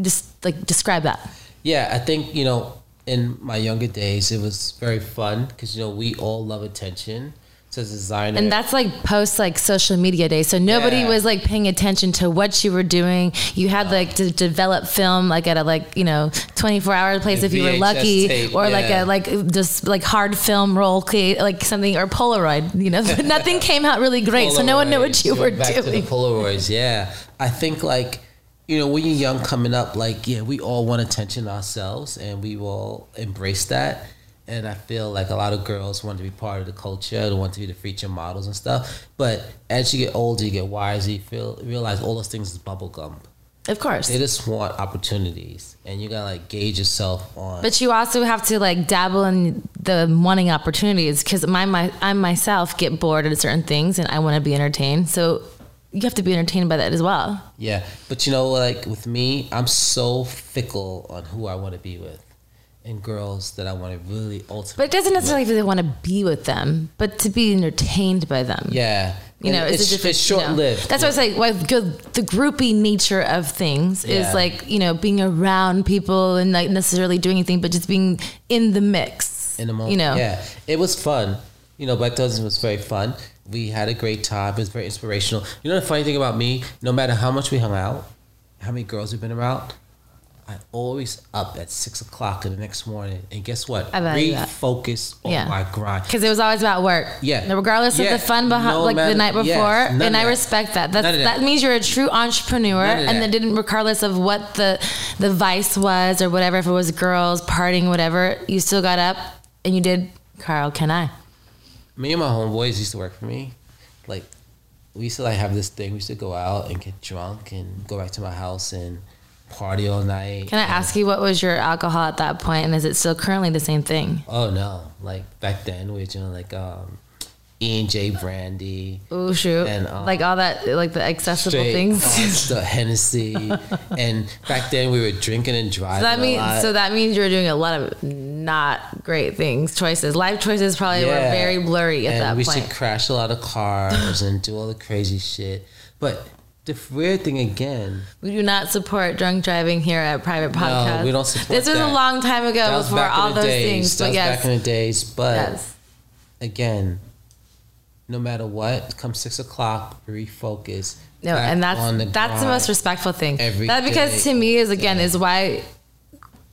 just like describe that? Yeah, I think you know, in my younger days, it was very fun because you know we all love attention. A designer, And that's like post like social media days. So nobody Yeah. was like paying attention to what you were doing. You had like to develop film like at a like, you know, 24 hour place A if you were lucky tape, or like a like just like hard film roll like something or Polaroid, you know. Nothing came out really great. So no one knew what you were back To the doing. Polaroids, yeah. I think like you know when you're young coming up, like yeah, we all want attention ourselves, and we will embrace that. And I feel like a lot of girls want to be part of the culture, they want to be the feature models and stuff. But as you get older, you get wiser, you feel realize all those things is bubble gum. Of course. They just want opportunities, and you gotta like gauge yourself on. But you also have to like dabble in the wanting opportunities because my, my I myself get bored at certain things and I want to be entertained. So you have to be entertained by that as well. Yeah, but you know, like with me, I'm so fickle on who I want to be with, and girls that I want to really ultimately. But it doesn't necessarily really want to be with them, but to be entertained by them. Yeah, You know, it's, it's, a different, it's you know. short lived. That's what I say. Why good- the groupie nature of things is like you know being around people and not necessarily doing anything, but just being in the mix. in the moment. you know. yeah, it was fun. You know, Black Dozens was very fun. We had a great time. It was very inspirational. You know, the funny thing about me, no matter how much we hung out, how many girls we've been around, I always up at six o'clock in the next morning. And guess what? I. Refocus on Yeah. my grind. Because it was always about work. Yeah. Regardless Yeah. of the fun behind, No like the night before, yes. And I that. respect that. That's, that. that. means you're a true entrepreneur, and that didn't, regardless of what the the vice was or whatever. If it was girls partying, whatever, you still got up and you did. Karl, can I? me and my homeboys used to work for me. Like we used to like have this thing. We used to go out and get drunk and go back to my house and party all night. Can I ask you what was your alcohol at that point, and is it still currently the same thing? Oh no! Like back then, we were doing like um, E and J brandy, Oh shoot! And, um, like all that, like the accessible straight things. the Hennessy, and back then we were drinking and driving. So that a means lot. so that means you were doing a lot of not great things, choices. Life choices probably were very blurry at and that we point. should crash a lot of cars and do all the crazy shit. But the weird thing again, We do not support drunk driving here at Private Podcast. No, we don't support that This was a long time ago that was before back all in the those days. things. That But was yes, back in the days. But yes. again, no matter what, come six o'clock, refocus. No, and that's the that's the most respectful thing. every that because day. to me is again is why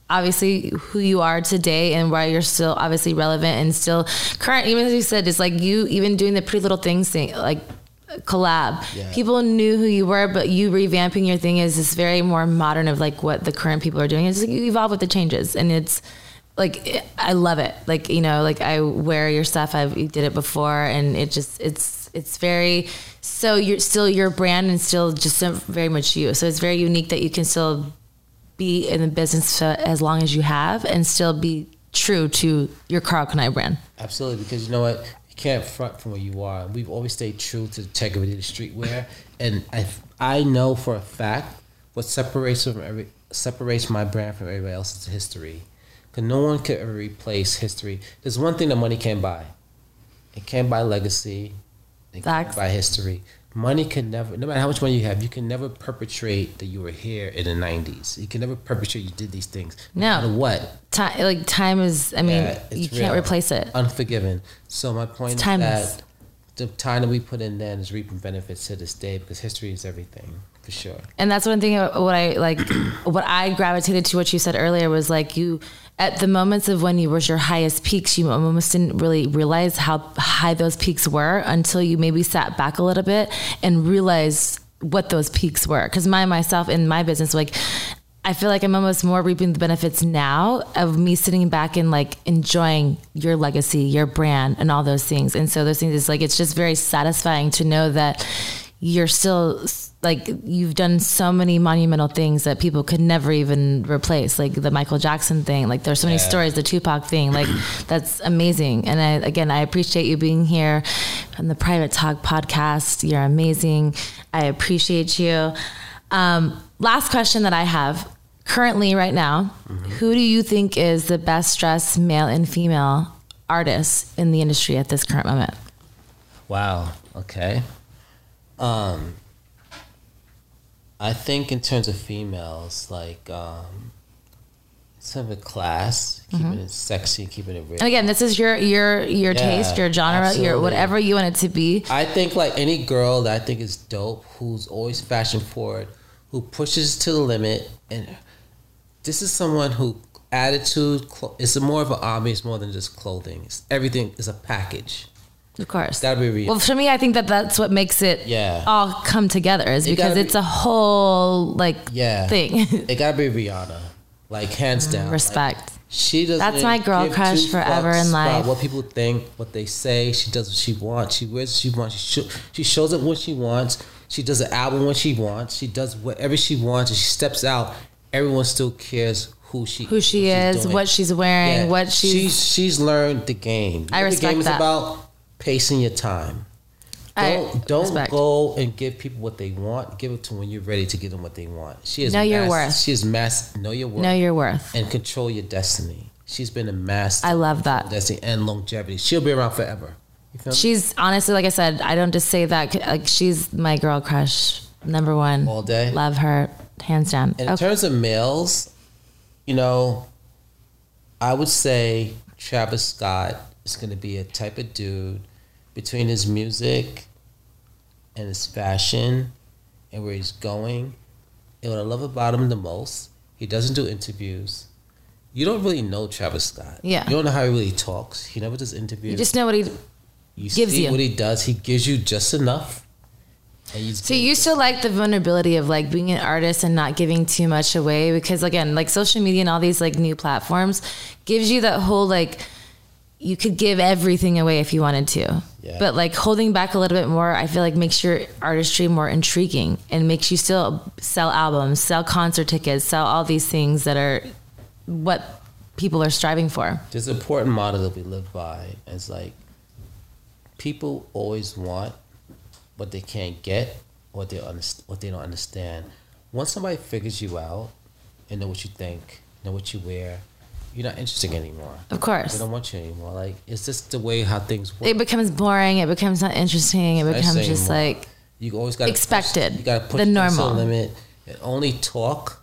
obviously who you are today and why you're still obviously relevant and still current. Even as you said, it's like you even doing the pretty little things thing like collab. Yeah. People knew who you were, but you revamping your thing is this very more modern of like what the current people are doing. It's like you evolve with the changes and it's like I love it. Like you know, like I wear your stuff. You did it before, and it just it's it's very so you're still your brand and still just so very much you. So it's very unique that you can still be in the business for as long as you have and still be true to your Karl Kani brand. Absolutely, because you know what, you can't front from where you are. We've always stayed true to the integrity of the streetwear, and I I know for a fact what separates from every separates my brand from everybody else is history. Because no one could ever replace history. There's one thing that money can't buy. It can't buy legacy. It can't buy history. Money can never, no matter how much money you have, you can never perpetrate that you were here in the '90s. You can never perpetrate you did these things. No. matter what. Time like time is. I mean, Yeah, you it's can't replace it. Unforgiven. So my point It's is timeless. that the time that we put in then is reaping benefits to this day because history is everything for sure. and that's one thing what I like what I gravitated to what you said earlier was like you at the moments of when you was your highest peaks, you almost didn't really realize how high those peaks were until you maybe sat back a little bit and realized what those peaks were. Because my myself in my business, like I feel like I'm almost more reaping the benefits now of me sitting back and like enjoying your legacy, your brand, and all those things. And so those things is like it's just very satisfying to know that you're still like you've done so many monumental things that people could never even replace like the michael jackson thing. Like there's so many Yeah. stories the tupac thing. Like that's amazing. And i again i appreciate you being here on the private talk podcast. You're amazing. I appreciate you. Um, last question that i have. Currently right now who do you think is the best dressed male and female artists in the industry at this current moment? Wow. Okay. Um, I think in terms of females, like um, some of a class, keeping it sexy, keeping it real. And again, this is your your your Yeah, taste, your genre, your whatever you want it to be. I think like any girl that I think is dope, who's always fashion forward, who pushes to the limit, and this is someone who attitude clo- it's more of an army. It's more than just clothing. It's, everything is a package. Of course. Gotta be real. Well, for me, I think that that's what makes it Yeah. all come together is It because be- it's a whole like Yeah. thing. It gotta be Rihanna, like hands mm, down. Like, Respect. She doesn't. That's my girl crush forever in about life. What people think, what they say. She does what she wants. She wears what she wants. She sho- she shows up when she wants. She does an album when she wants. She does whatever she wants. And she steps out. Everyone still cares who she Who she she's is, what she's wearing, Yeah. what she's. she's she's learned the game. You I respect the game is that. about pacing your time. Don't don't respect. go and give people what they want. Give it to when you're ready to give them what they want. She is Know your worth. She is mass. Know your worth know your worth. and control your destiny. She's been a master. I love that. Destiny and longevity. She'll be around forever. Feel me? She's honestly, like I said, I don't just say that. Like she's my girl crush, number one. All day? Love her, hands down. In Okay. terms of males, you know, I would say Travis Scott is going to be a type of dude between his music and his fashion and where he's going. And what I love about him the most, he doesn't do interviews. You don't really know Travis Scott. Yeah. You don't know how he really talks. He never does interviews. You just know what he. You gives see you. what he does. He gives you just enough. So you still like the vulnerability of like being an artist and not giving too much away because again, like social media and all these like new platforms gives you that whole like you could give everything away if you wanted to. Yeah. But like holding back a little bit more, I feel like makes your artistry more intriguing and makes you still sell albums, sell concert tickets, sell all these things that are what people are striving for. There's an important motto that we live by. It's like people always want what they can't get, what they underst- what they don't understand. Once somebody figures you out and know what you think, know what you wear, you're not interesting anymore. Of course. They don't want you anymore. Like it's just the way how things work. It becomes boring, it becomes not interesting, it becomes just more. like You always got Expected. you got to push The normal. limit and only talk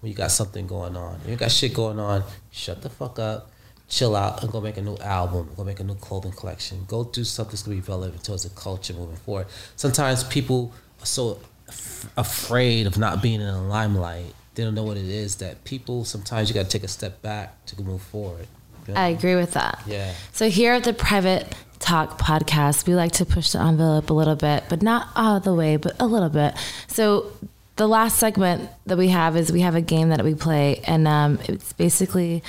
when you got something going on. If you got shit going on, shut the fuck up, chill out, and go make a new album. Go make a new clothing collection. Go do something that's gonna be relevant towards the culture moving forward. Sometimes people are so af- afraid of not being in the limelight. They don't know what it is that people. Sometimes you got to take a step back to move forward. I agree with that. Yeah. So here at the Private Talk podcast, we like to push the envelope a little bit, but not all the way, but a little bit. So the last segment that we have is we have a game that we play, and um, it's basically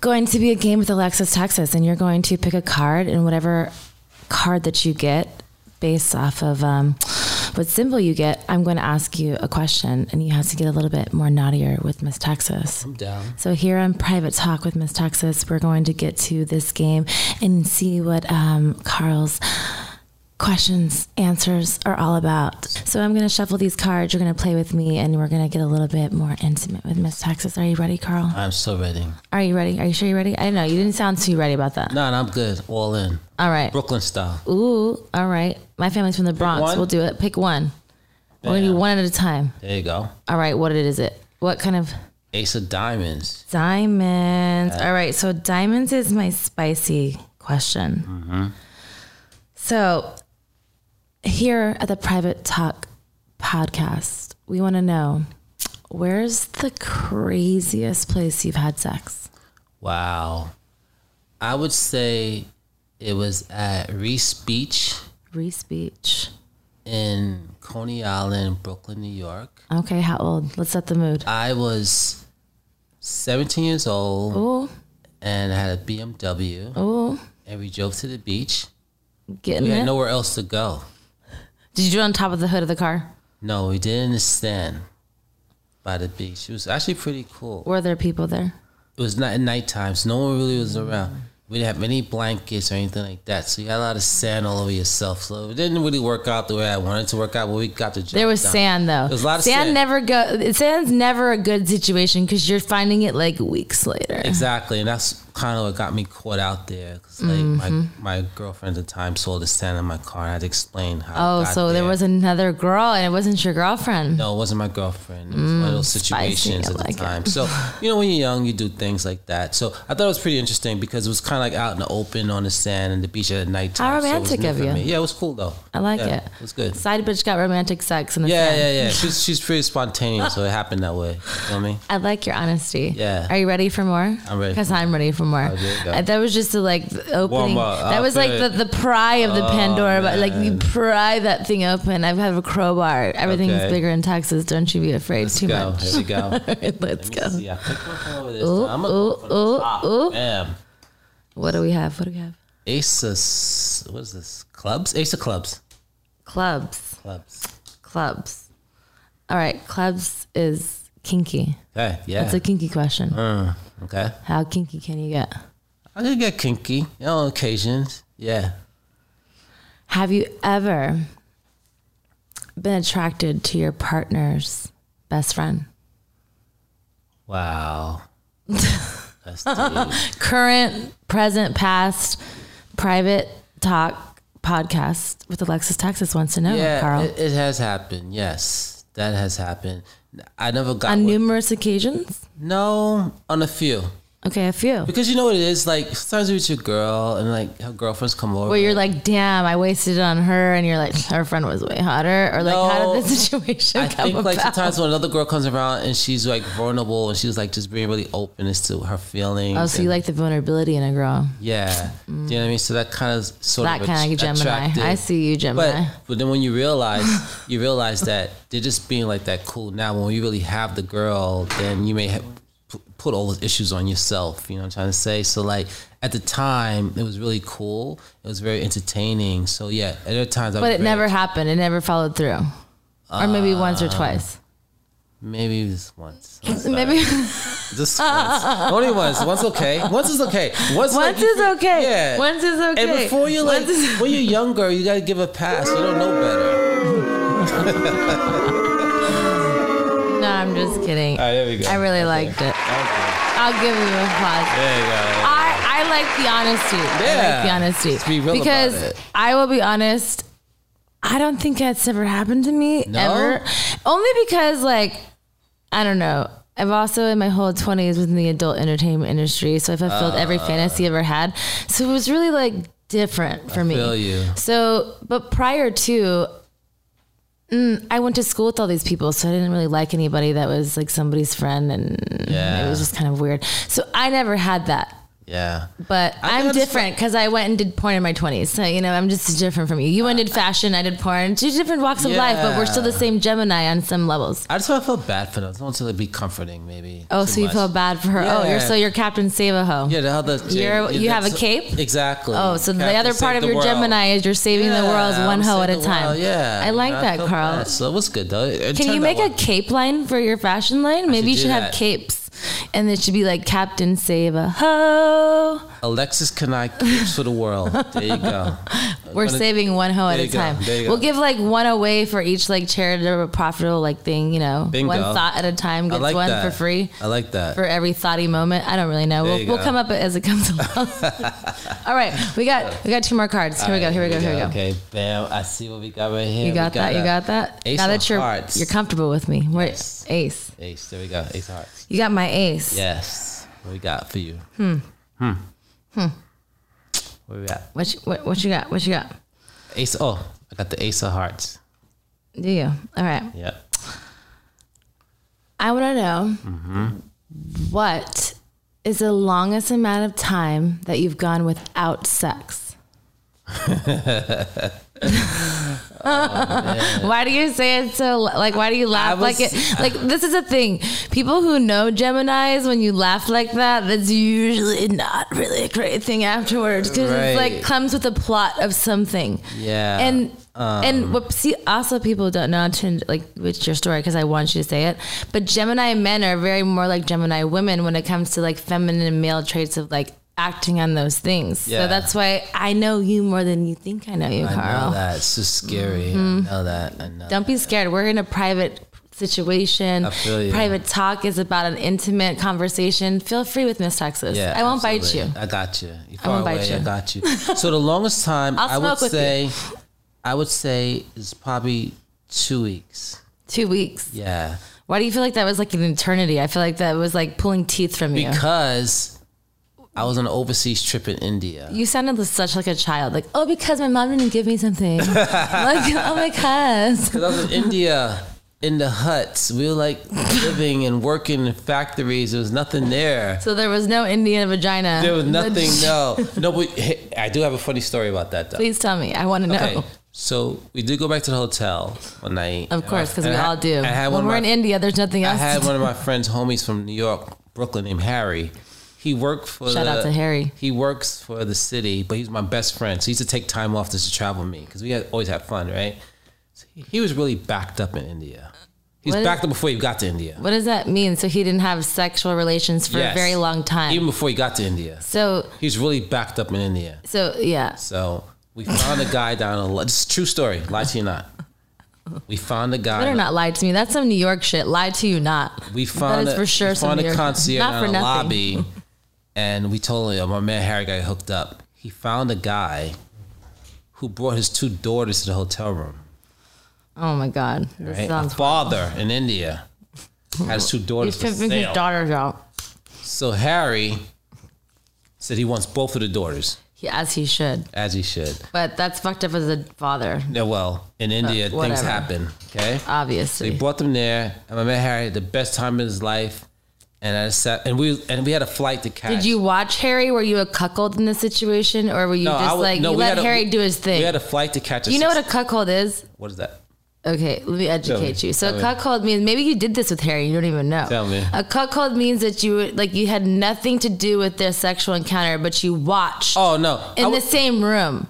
going to be a game with Alexis Texas, and you're going to pick a card, and whatever card that you get, based off of um, what symbol you get, I'm going to ask you a question, and you have to get a little bit more naughtier with Miss Texas. I'm down. So here on Private Talk with Miss Texas, we're going to get to this game and see what um, Karl's questions, answers are all about. So I'm going to shuffle these cards. You're going to play with me, and we're going to get a little bit more intimate with Miss Texas. Are you ready, Karl? I'm so ready. Are you ready? Are you sure you're ready? I don't know. You didn't sound too ready about that. No, no, I'm good. All in. All right. Brooklyn style. Ooh, all right. My family's from the Bronx. We'll do it. Pick one. We're going to do one at a time. There you go. All right. What is it? What kind of Ace of Diamonds. Diamonds. All right. So diamonds is my spicy question. Mm-hmm. So here at the Private Talk podcast, we want to know where's the craziest place you've had sex? Wow. I would say it was at Riis Beach Riis Beach. in Coney Island, Brooklyn, New York. Okay, how old? Let's set the mood. I was 17 years old Ooh, and I had a BMW ooh, and we drove to the beach. getting We it. had nowhere else to go. Did you do it on top of the hood of the car? No, we did in the stand by the beach. It was actually pretty cool. Were there people there? It was not at nighttime, so no one really was around. We didn't have any blankets or anything like that, so you had a lot of sand all over yourself. So it didn't really work out the way I wanted it to work out, but we got the job There was done. sand though. There was a lot of sand. sand. never go. Sand's never a good situation because you're finding it like weeks later. Exactly, and that's kind of what got me caught out there. Cause like my Mm-hmm. my girlfriend at the time saw the sand in my car, and I had to explain how. Oh, so there was another girl and it wasn't your girlfriend. No, it wasn't my girlfriend. It was one of those Mm, spicy, situations I at the like it. time. So, you know, when you're young, you do things like that. So I thought it was pretty interesting because it was kind of like out in the open on the sand and the beach at night. How so romantic new of you. Yeah, it was cool though. I like Yeah, it. It was good. Side bitch got romantic sex in the Yeah, sand. yeah, yeah. She's she's pretty spontaneous, so it happened that way. You know what I mean? I like your honesty. Yeah. Are you ready for more? I'm ready Because I'm ready for more. Oh, go. Uh, That was just the like opening. That was like the, the pry of the Pandora, but like you pry that thing open. I have a crowbar. Everything's Okay. bigger in Texas. Don't you be afraid Let's too go. much. Here we go. Right, let's Let go. see. I picked one from over this Ooh, time. I'm ooh, go for the ooh, top. ooh. Bam. What do we have? What do we have? Ace of, what is this? Clubs? Ace of clubs. Clubs. Clubs. Clubs. All right. Clubs is kinky. Okay, yeah. That's a kinky question. Uh, okay. How kinky can you get? I could get kinky, you know, on occasions. Yeah. Have you ever been attracted to your partner's best friend? Wow. Current, present, past, private talk podcast with Alexis Texas wants to know, yeah, Karl. it, it has happened. Yes, that has happened. I never got On one- numerous occasions? no on a few Okay, a few. because you know what it is. Like sometimes you're with your girl and like her girlfriends come over. Where you're like, damn, I wasted it on her, and you're like, her friend was way hotter, or like, how No, did this situation I come think about? like sometimes when another girl comes around and she's like vulnerable and she's like just being really open as to her feelings. oh, so you like the vulnerability in a girl? Yeah, do you know what I mean? So that kind of sort That of kind of like Gemini. attractive. I see you, Gemini. But but then when you realize you realize that they're just being like that cool. Now when you really have the girl, then you may have p- put all those issues on yourself. You know what I'm trying to say? So like at the time, it was really cool. It was very entertaining. So yeah, at other times, I but it very- never happened. It never followed through, or maybe once Uh, or twice. maybe just once. Maybe Just once. Only once. Once okay. Once is okay. Once, once you is feel- okay. Yeah. Once is okay. And before you like, is- when you're younger, you gotta give a pass. You don't know better. I'm just kidding. there we go. I really liked it. I'll give you a applause. There you go. I, I like the honesty. I like Yeah. the honesty. Be real about because it. I will be honest, I don't think that's ever happened to me No? ever. Only because like I don't know. I've also in my whole twenties was in the adult entertainment industry, so I fulfilled every uh. fantasy I ever had. So it was really like different for me. feel you. So, but prior to, mm, I went to school with all these people, so I didn't really like anybody that was like somebody's friend, and Yeah. it was just kind of weird. So I never had that. Yeah. But I I'm different because I went and did porn in my 20s. So, you know, I'm just different from you. You went and did fashion, I did porn. Two different walks of life, but we're still the same Gemini on some levels. I just want to feel bad for them. I want to be comforting, maybe. Oh, so you feel bad for her. Oh, you're Yeah. so you're Captain Save-A-Ho. Yeah, the other. You're- you have a cape? Exactly. Oh, so the other part of your World. Gemini is you're saving the world Yeah, one I'm hoe at a time. world, Yeah. I like that, Karl. bad. So it was good though. It- Can you make a cape line for your fashion line? Maybe you should have capes. And it should be like Captain Save a Ho. Alexis capes for the world? There you go. We're Gonna- saving one hoe at a go, time. there you go. We'll give like one away for each like charitable, profitable like thing. You know, Bingo. one thought at a time gets like one that. for free I like that. for every thoughty moment. I don't really know. There We'll, we'll come up as it comes along. All right, we got we got two more cards. Here we go. Here we go. Here we go. Okay, bam. I see what we got right here. You We got that. You got that. Ace now of that you're hearts. you're comfortable with me, Wait, Yes. Ace. Ace. There we go. Ace of hearts. You got my ace. Yes. What we got for you? Hmm. Hmm. What we got? What, you, what what you got? What you got? Ace. Oh, I got the Ace of Hearts. Do you? All right. Yep. I want to know Mm-hmm. what is the longest amount of time that you've gone without sex? why do you say it so like why do you laugh was- like it? Like this is a thing. People who know geminis when you laugh like that that's usually not really a great thing afterwards because it's like comes with a plot of something. Yeah. and Um, and what see also people don't know to like which your story because I want you to say it but Gemini men are very more like Gemini women when it comes to like feminine male traits of like acting on those things Yeah. so that's why I know you more than you think I know you I Karl know that. It's just scary. I mm-hmm. know that. I know. don't be scared. We're in a private situation. I feel you. Private talk is about an intimate conversation. Feel free with Miss Texas. Yeah, I won't bite you. I got you. You I won't bite you. I got you. So the longest time I would say, I would say is probably two weeks. Two weeks. Yeah, Why do you feel like that was like an eternity? I feel like that was like pulling teeth from you. because I was on an overseas trip in India. you sounded such like a child. Like, oh, because my mom didn't give me something. like, oh, because. Because I was in India in the huts. We were like living and working in factories. There was nothing there. So there was no Indian vagina. There was nothing. No, no. But hey, I do have a funny story about that though. Please tell me. I want to know. Okay, so we did go back to the hotel one night. Of course, because we I- all do. I had when one we're my- in India, there's nothing else. I had one of my friends, homies from New York, Brooklyn, named Harry. He worked for. Shout the, out to Harry. He works for the city, but he's my best friend. So he used to take time off just to travel with me because we had, always had fun, right? So he, he was really backed up in India. He was What is- backed up before he got to India. What does that mean? So he didn't have sexual relations for Yes. a very long time. Even before he got to India, so he's really backed up in India. so yeah. So we found a guy down in. This is a true story. Lie to you not. We found a guy. Better not lie to me. That's some New York shit. Lie to you not. We found that is a, for sure we some found New a York- concierge not for in the nothing. lobby, and we told him my man Harry got hooked up. He found a guy who brought his two daughters to the hotel room. Oh my god. This Right? A sounds. father in India had his two daughters He's pimping his daughters out. So Harry said he wants both of the daughters, He, as he should. as he should. But that's fucked up as a father, Yeah, well, in India things happen. Okay. So obviously. he brought them there, and my man Harry had the best time of his life. And I sat, and we and we had a flight to catch. Did you watch Harry? Were you a cuckold in this situation, or were you No, just would- like no, you we let had a- Harry do his thing? We had a flight to catch. you know what a cuckold is? what is that? Okay, let me educate me. you. So Tell a me. cuckold means maybe you did this with Harry. You don't even know. Tell me. A cuckold means that you like you had nothing to do with their sexual encounter, but you watched Oh no! in I the same room.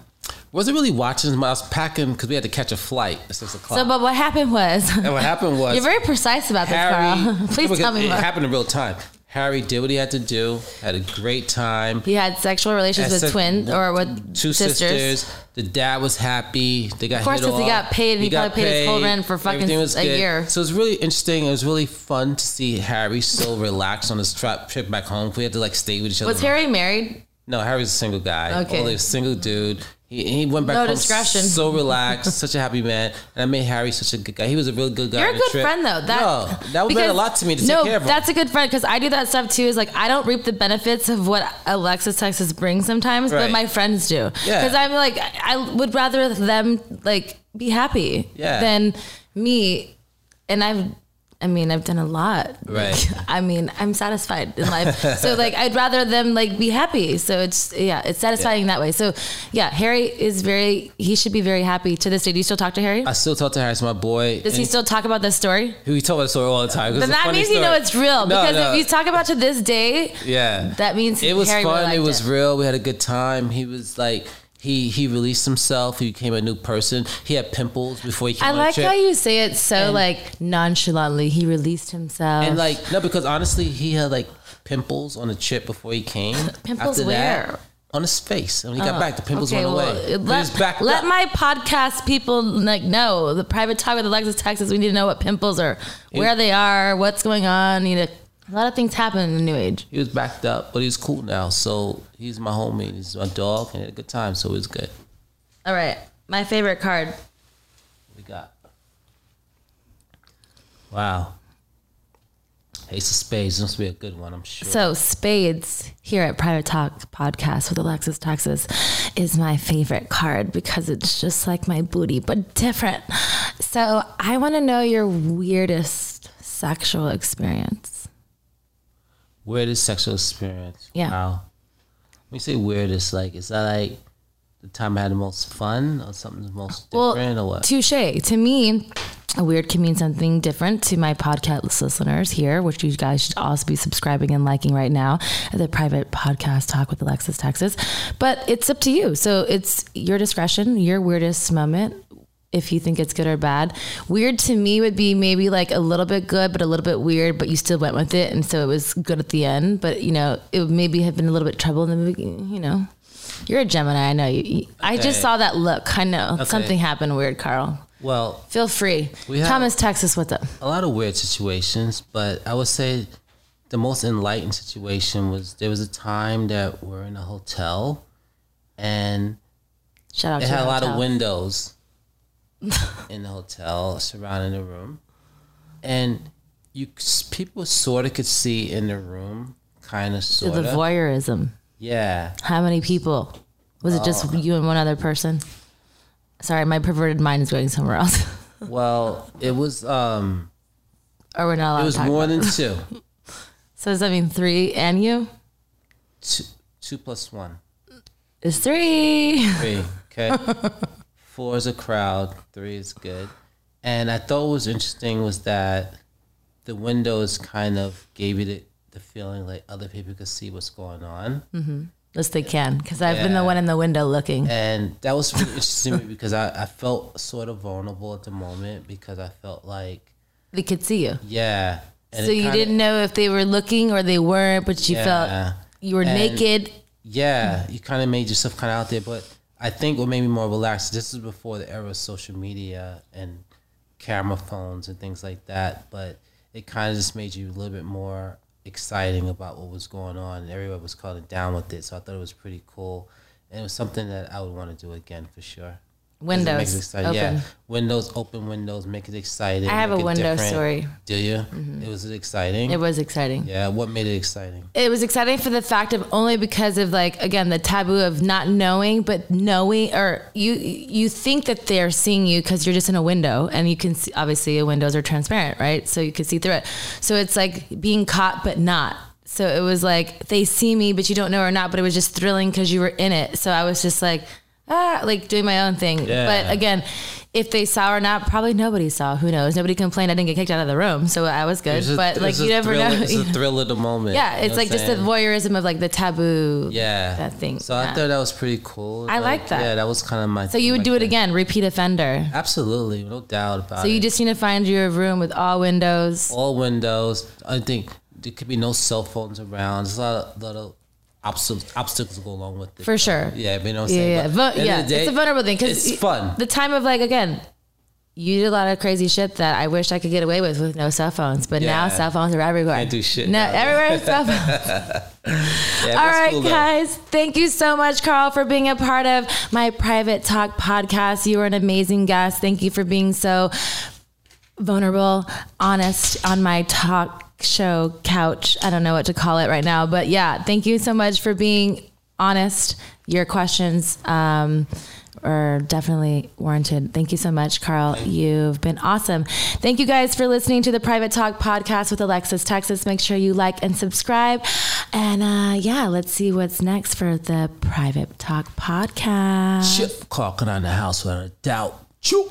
Wasn't really watching. I was packing because we had to catch a flight at six o'clock. So, but what happened was and what happened was you're very precise about this, Carl. Please tell me it more. happened in real time. Harry did what he had to do. Had a great time. He had sexual relations Had with twins or with Two sisters. sisters. The dad was happy. They got Of course, hit 'cause he got paid and he got probably paid his whole rent for fucking a good. year. So it was really interesting. It was really fun to see Harry so relaxed on his trip back home. We had to like stay with each other. Was Harry married? No, Harry's a single guy. Okay. Only a single dude. He, he went back No home discretion. so relaxed, such a happy man. And I made Harry such a good guy. He was a real good guy. You're a good trip. friend though. That no, that would mean a lot to me to no, take care of him. that's a good friend because I do that stuff too. Is like I don't reap the benefits of what Alexis Texas brings sometimes, but my friends do. Yeah. Because I'm like I I would rather them like be happy Yeah. than me, and I've. I mean, I've done a lot. Right. I mean, I'm satisfied in life. so like, I'd rather them like be happy. So it's yeah, it's satisfying that way. So yeah, Harry is very. He should be very happy to this day. Do you still talk to Harry? I still talk to Harry. He's my boy. Does he still talk about this story? He talk about the story all the time. Then that means you know it's real. No, Because no. if you talk about to this day, Yeah. that means it was Harry really fun. liked It was it. real. We had a good time. He was like he he released himself. He became a new person. He had pimples before he came I like how you say it so And- like nonchalantly. He released himself. and like no, because honestly, he had like pimples on the chip before he came. Pimples After where? Oh, That, on his face. And when he got oh, back, the pimples okay, went away. But let, back let my podcast people like know the private talk with Alexis Texas. We need to know what pimples are, where they are, what's going on. You know, a lot of things happen in the new age. He was backed up, but he's cool now. So he's my homie. He's my dog, and he had a good time. So it was good. All right, my favorite card. we got? Wow. Ace of Spades. This must be a good one, I'm sure. So spades here at Private Talk Podcast with Alexis Texas is my favorite card because it's just like my booty, but different. So I want to know your weirdest sexual experience. Weirdest sexual experience. Yeah. Wow. When you say weirdest, like is that like the time I had the most fun or something the most different or what? Touche. To me, a weird can mean something different to my podcast listeners here, which you guys should also be subscribing and liking right now at the private podcast talk with Alexis Texas. But it's up to you. So it's your discretion, your weirdest moment. If you think it's good or bad, weird to me would be maybe like a little bit good, but a little bit weird, but you still went with it, and so it was good at the end. But you know, it would maybe have been a little bit trouble in the beginning. You know, you're a Gemini. I know you. you I just saw that look. I know something happened weird, Karl. well, Feel free. We have- Thomas, Texas, what's up? a lot of weird situations, but I would say the most enlightened situation was there was a time that we're in a hotel and Shout out it to had a lot of windows in the hotel surrounding the room, and you people sort of could see in the room, kind of sort the of. voyeurism. Yeah, How many people? Was it just you and one other person? Sorry, my perverted mind is going somewhere else. well, it was um, or we're not allowed it was more than two, So does that mean three and you? two, two plus one. Is three. Three. Okay. Four is a crowd. Three is good. And I thought what was interesting was that the windows kind of gave you the, the feeling like other people could see what's going on. Mm-hmm. Yes, they can. Because I've been the one in the window looking. And that was really interesting to me because I, I felt sort of vulnerable at the moment because I felt like, They could see you. yeah. And so you kinda- didn't know if they were looking or they weren't, but you Yeah. felt you were And- naked. Yeah, you kind of made yourself kind of out there. But I think what made me more relaxed, this is before the era of social media and camera phones and things like that. But it kind of just made you a little bit more exciting about what was going on. And everybody was calling down with it. So I thought it was pretty cool. And it was something that I would want to do again for sure. 'Cause it Windows it exciting. open. Yeah, windows, open windows, make it exciting. I have a window different. story. Mm-hmm. Do you? It was exciting. It was exciting. yeah, what made it exciting? it was exciting for the fact of only because of like again the taboo of not knowing but knowing or you you think that they're seeing you because you're just in a window and you can see obviously windows are transparent right so you can see through it so it's like being caught but not so it was like they see me but you don't know or not but it was just thrilling because you were in it so i was just like ah like doing my own thing Yeah. but again if they saw or not probably nobody saw who knows nobody complained i didn't get kicked out of the room so i was good a- but like you never thrill- know It's a thrill of the moment. yeah, it's like just the voyeurism of like the taboo. Yeah, that thing, So I thought that was pretty cool. I like that. Yeah, that was kind of my. So you would do it again, repeat offender. Absolutely, no doubt about So it. So you just need to find your room with all windows. all windows. I think there could be no cell phones around. There's a lot of, lot of obstacles obstacles go along with it. For sure. Yeah, you know what I'm Yeah, saying. yeah, But Vo- at the end yeah. day, it's a vulnerable thing because it's fun. The time of like again, you did a lot of crazy shit that I wish I could get away with with no cell phones, but now cell phones are everywhere. Can't do shit No, now. everywhere is cell phones. Yeah, All right, cool, guys. Thank you so much, Karl, for being a part of my private talk podcast. You were an amazing guest. Thank you for being so vulnerable, honest on my talk show couch. I don't know what to call it right now, but yeah, thank you so much for being honest. Your questions um, are definitely warranted. Thank you so much, Karl. You've been awesome. Thank you guys for listening to the Private Talk podcast with Alexis Texas. Make sure you like and subscribe. And uh, yeah, let's see what's next for the Private Talk podcast. Chip calking on the house without a doubt. Choo.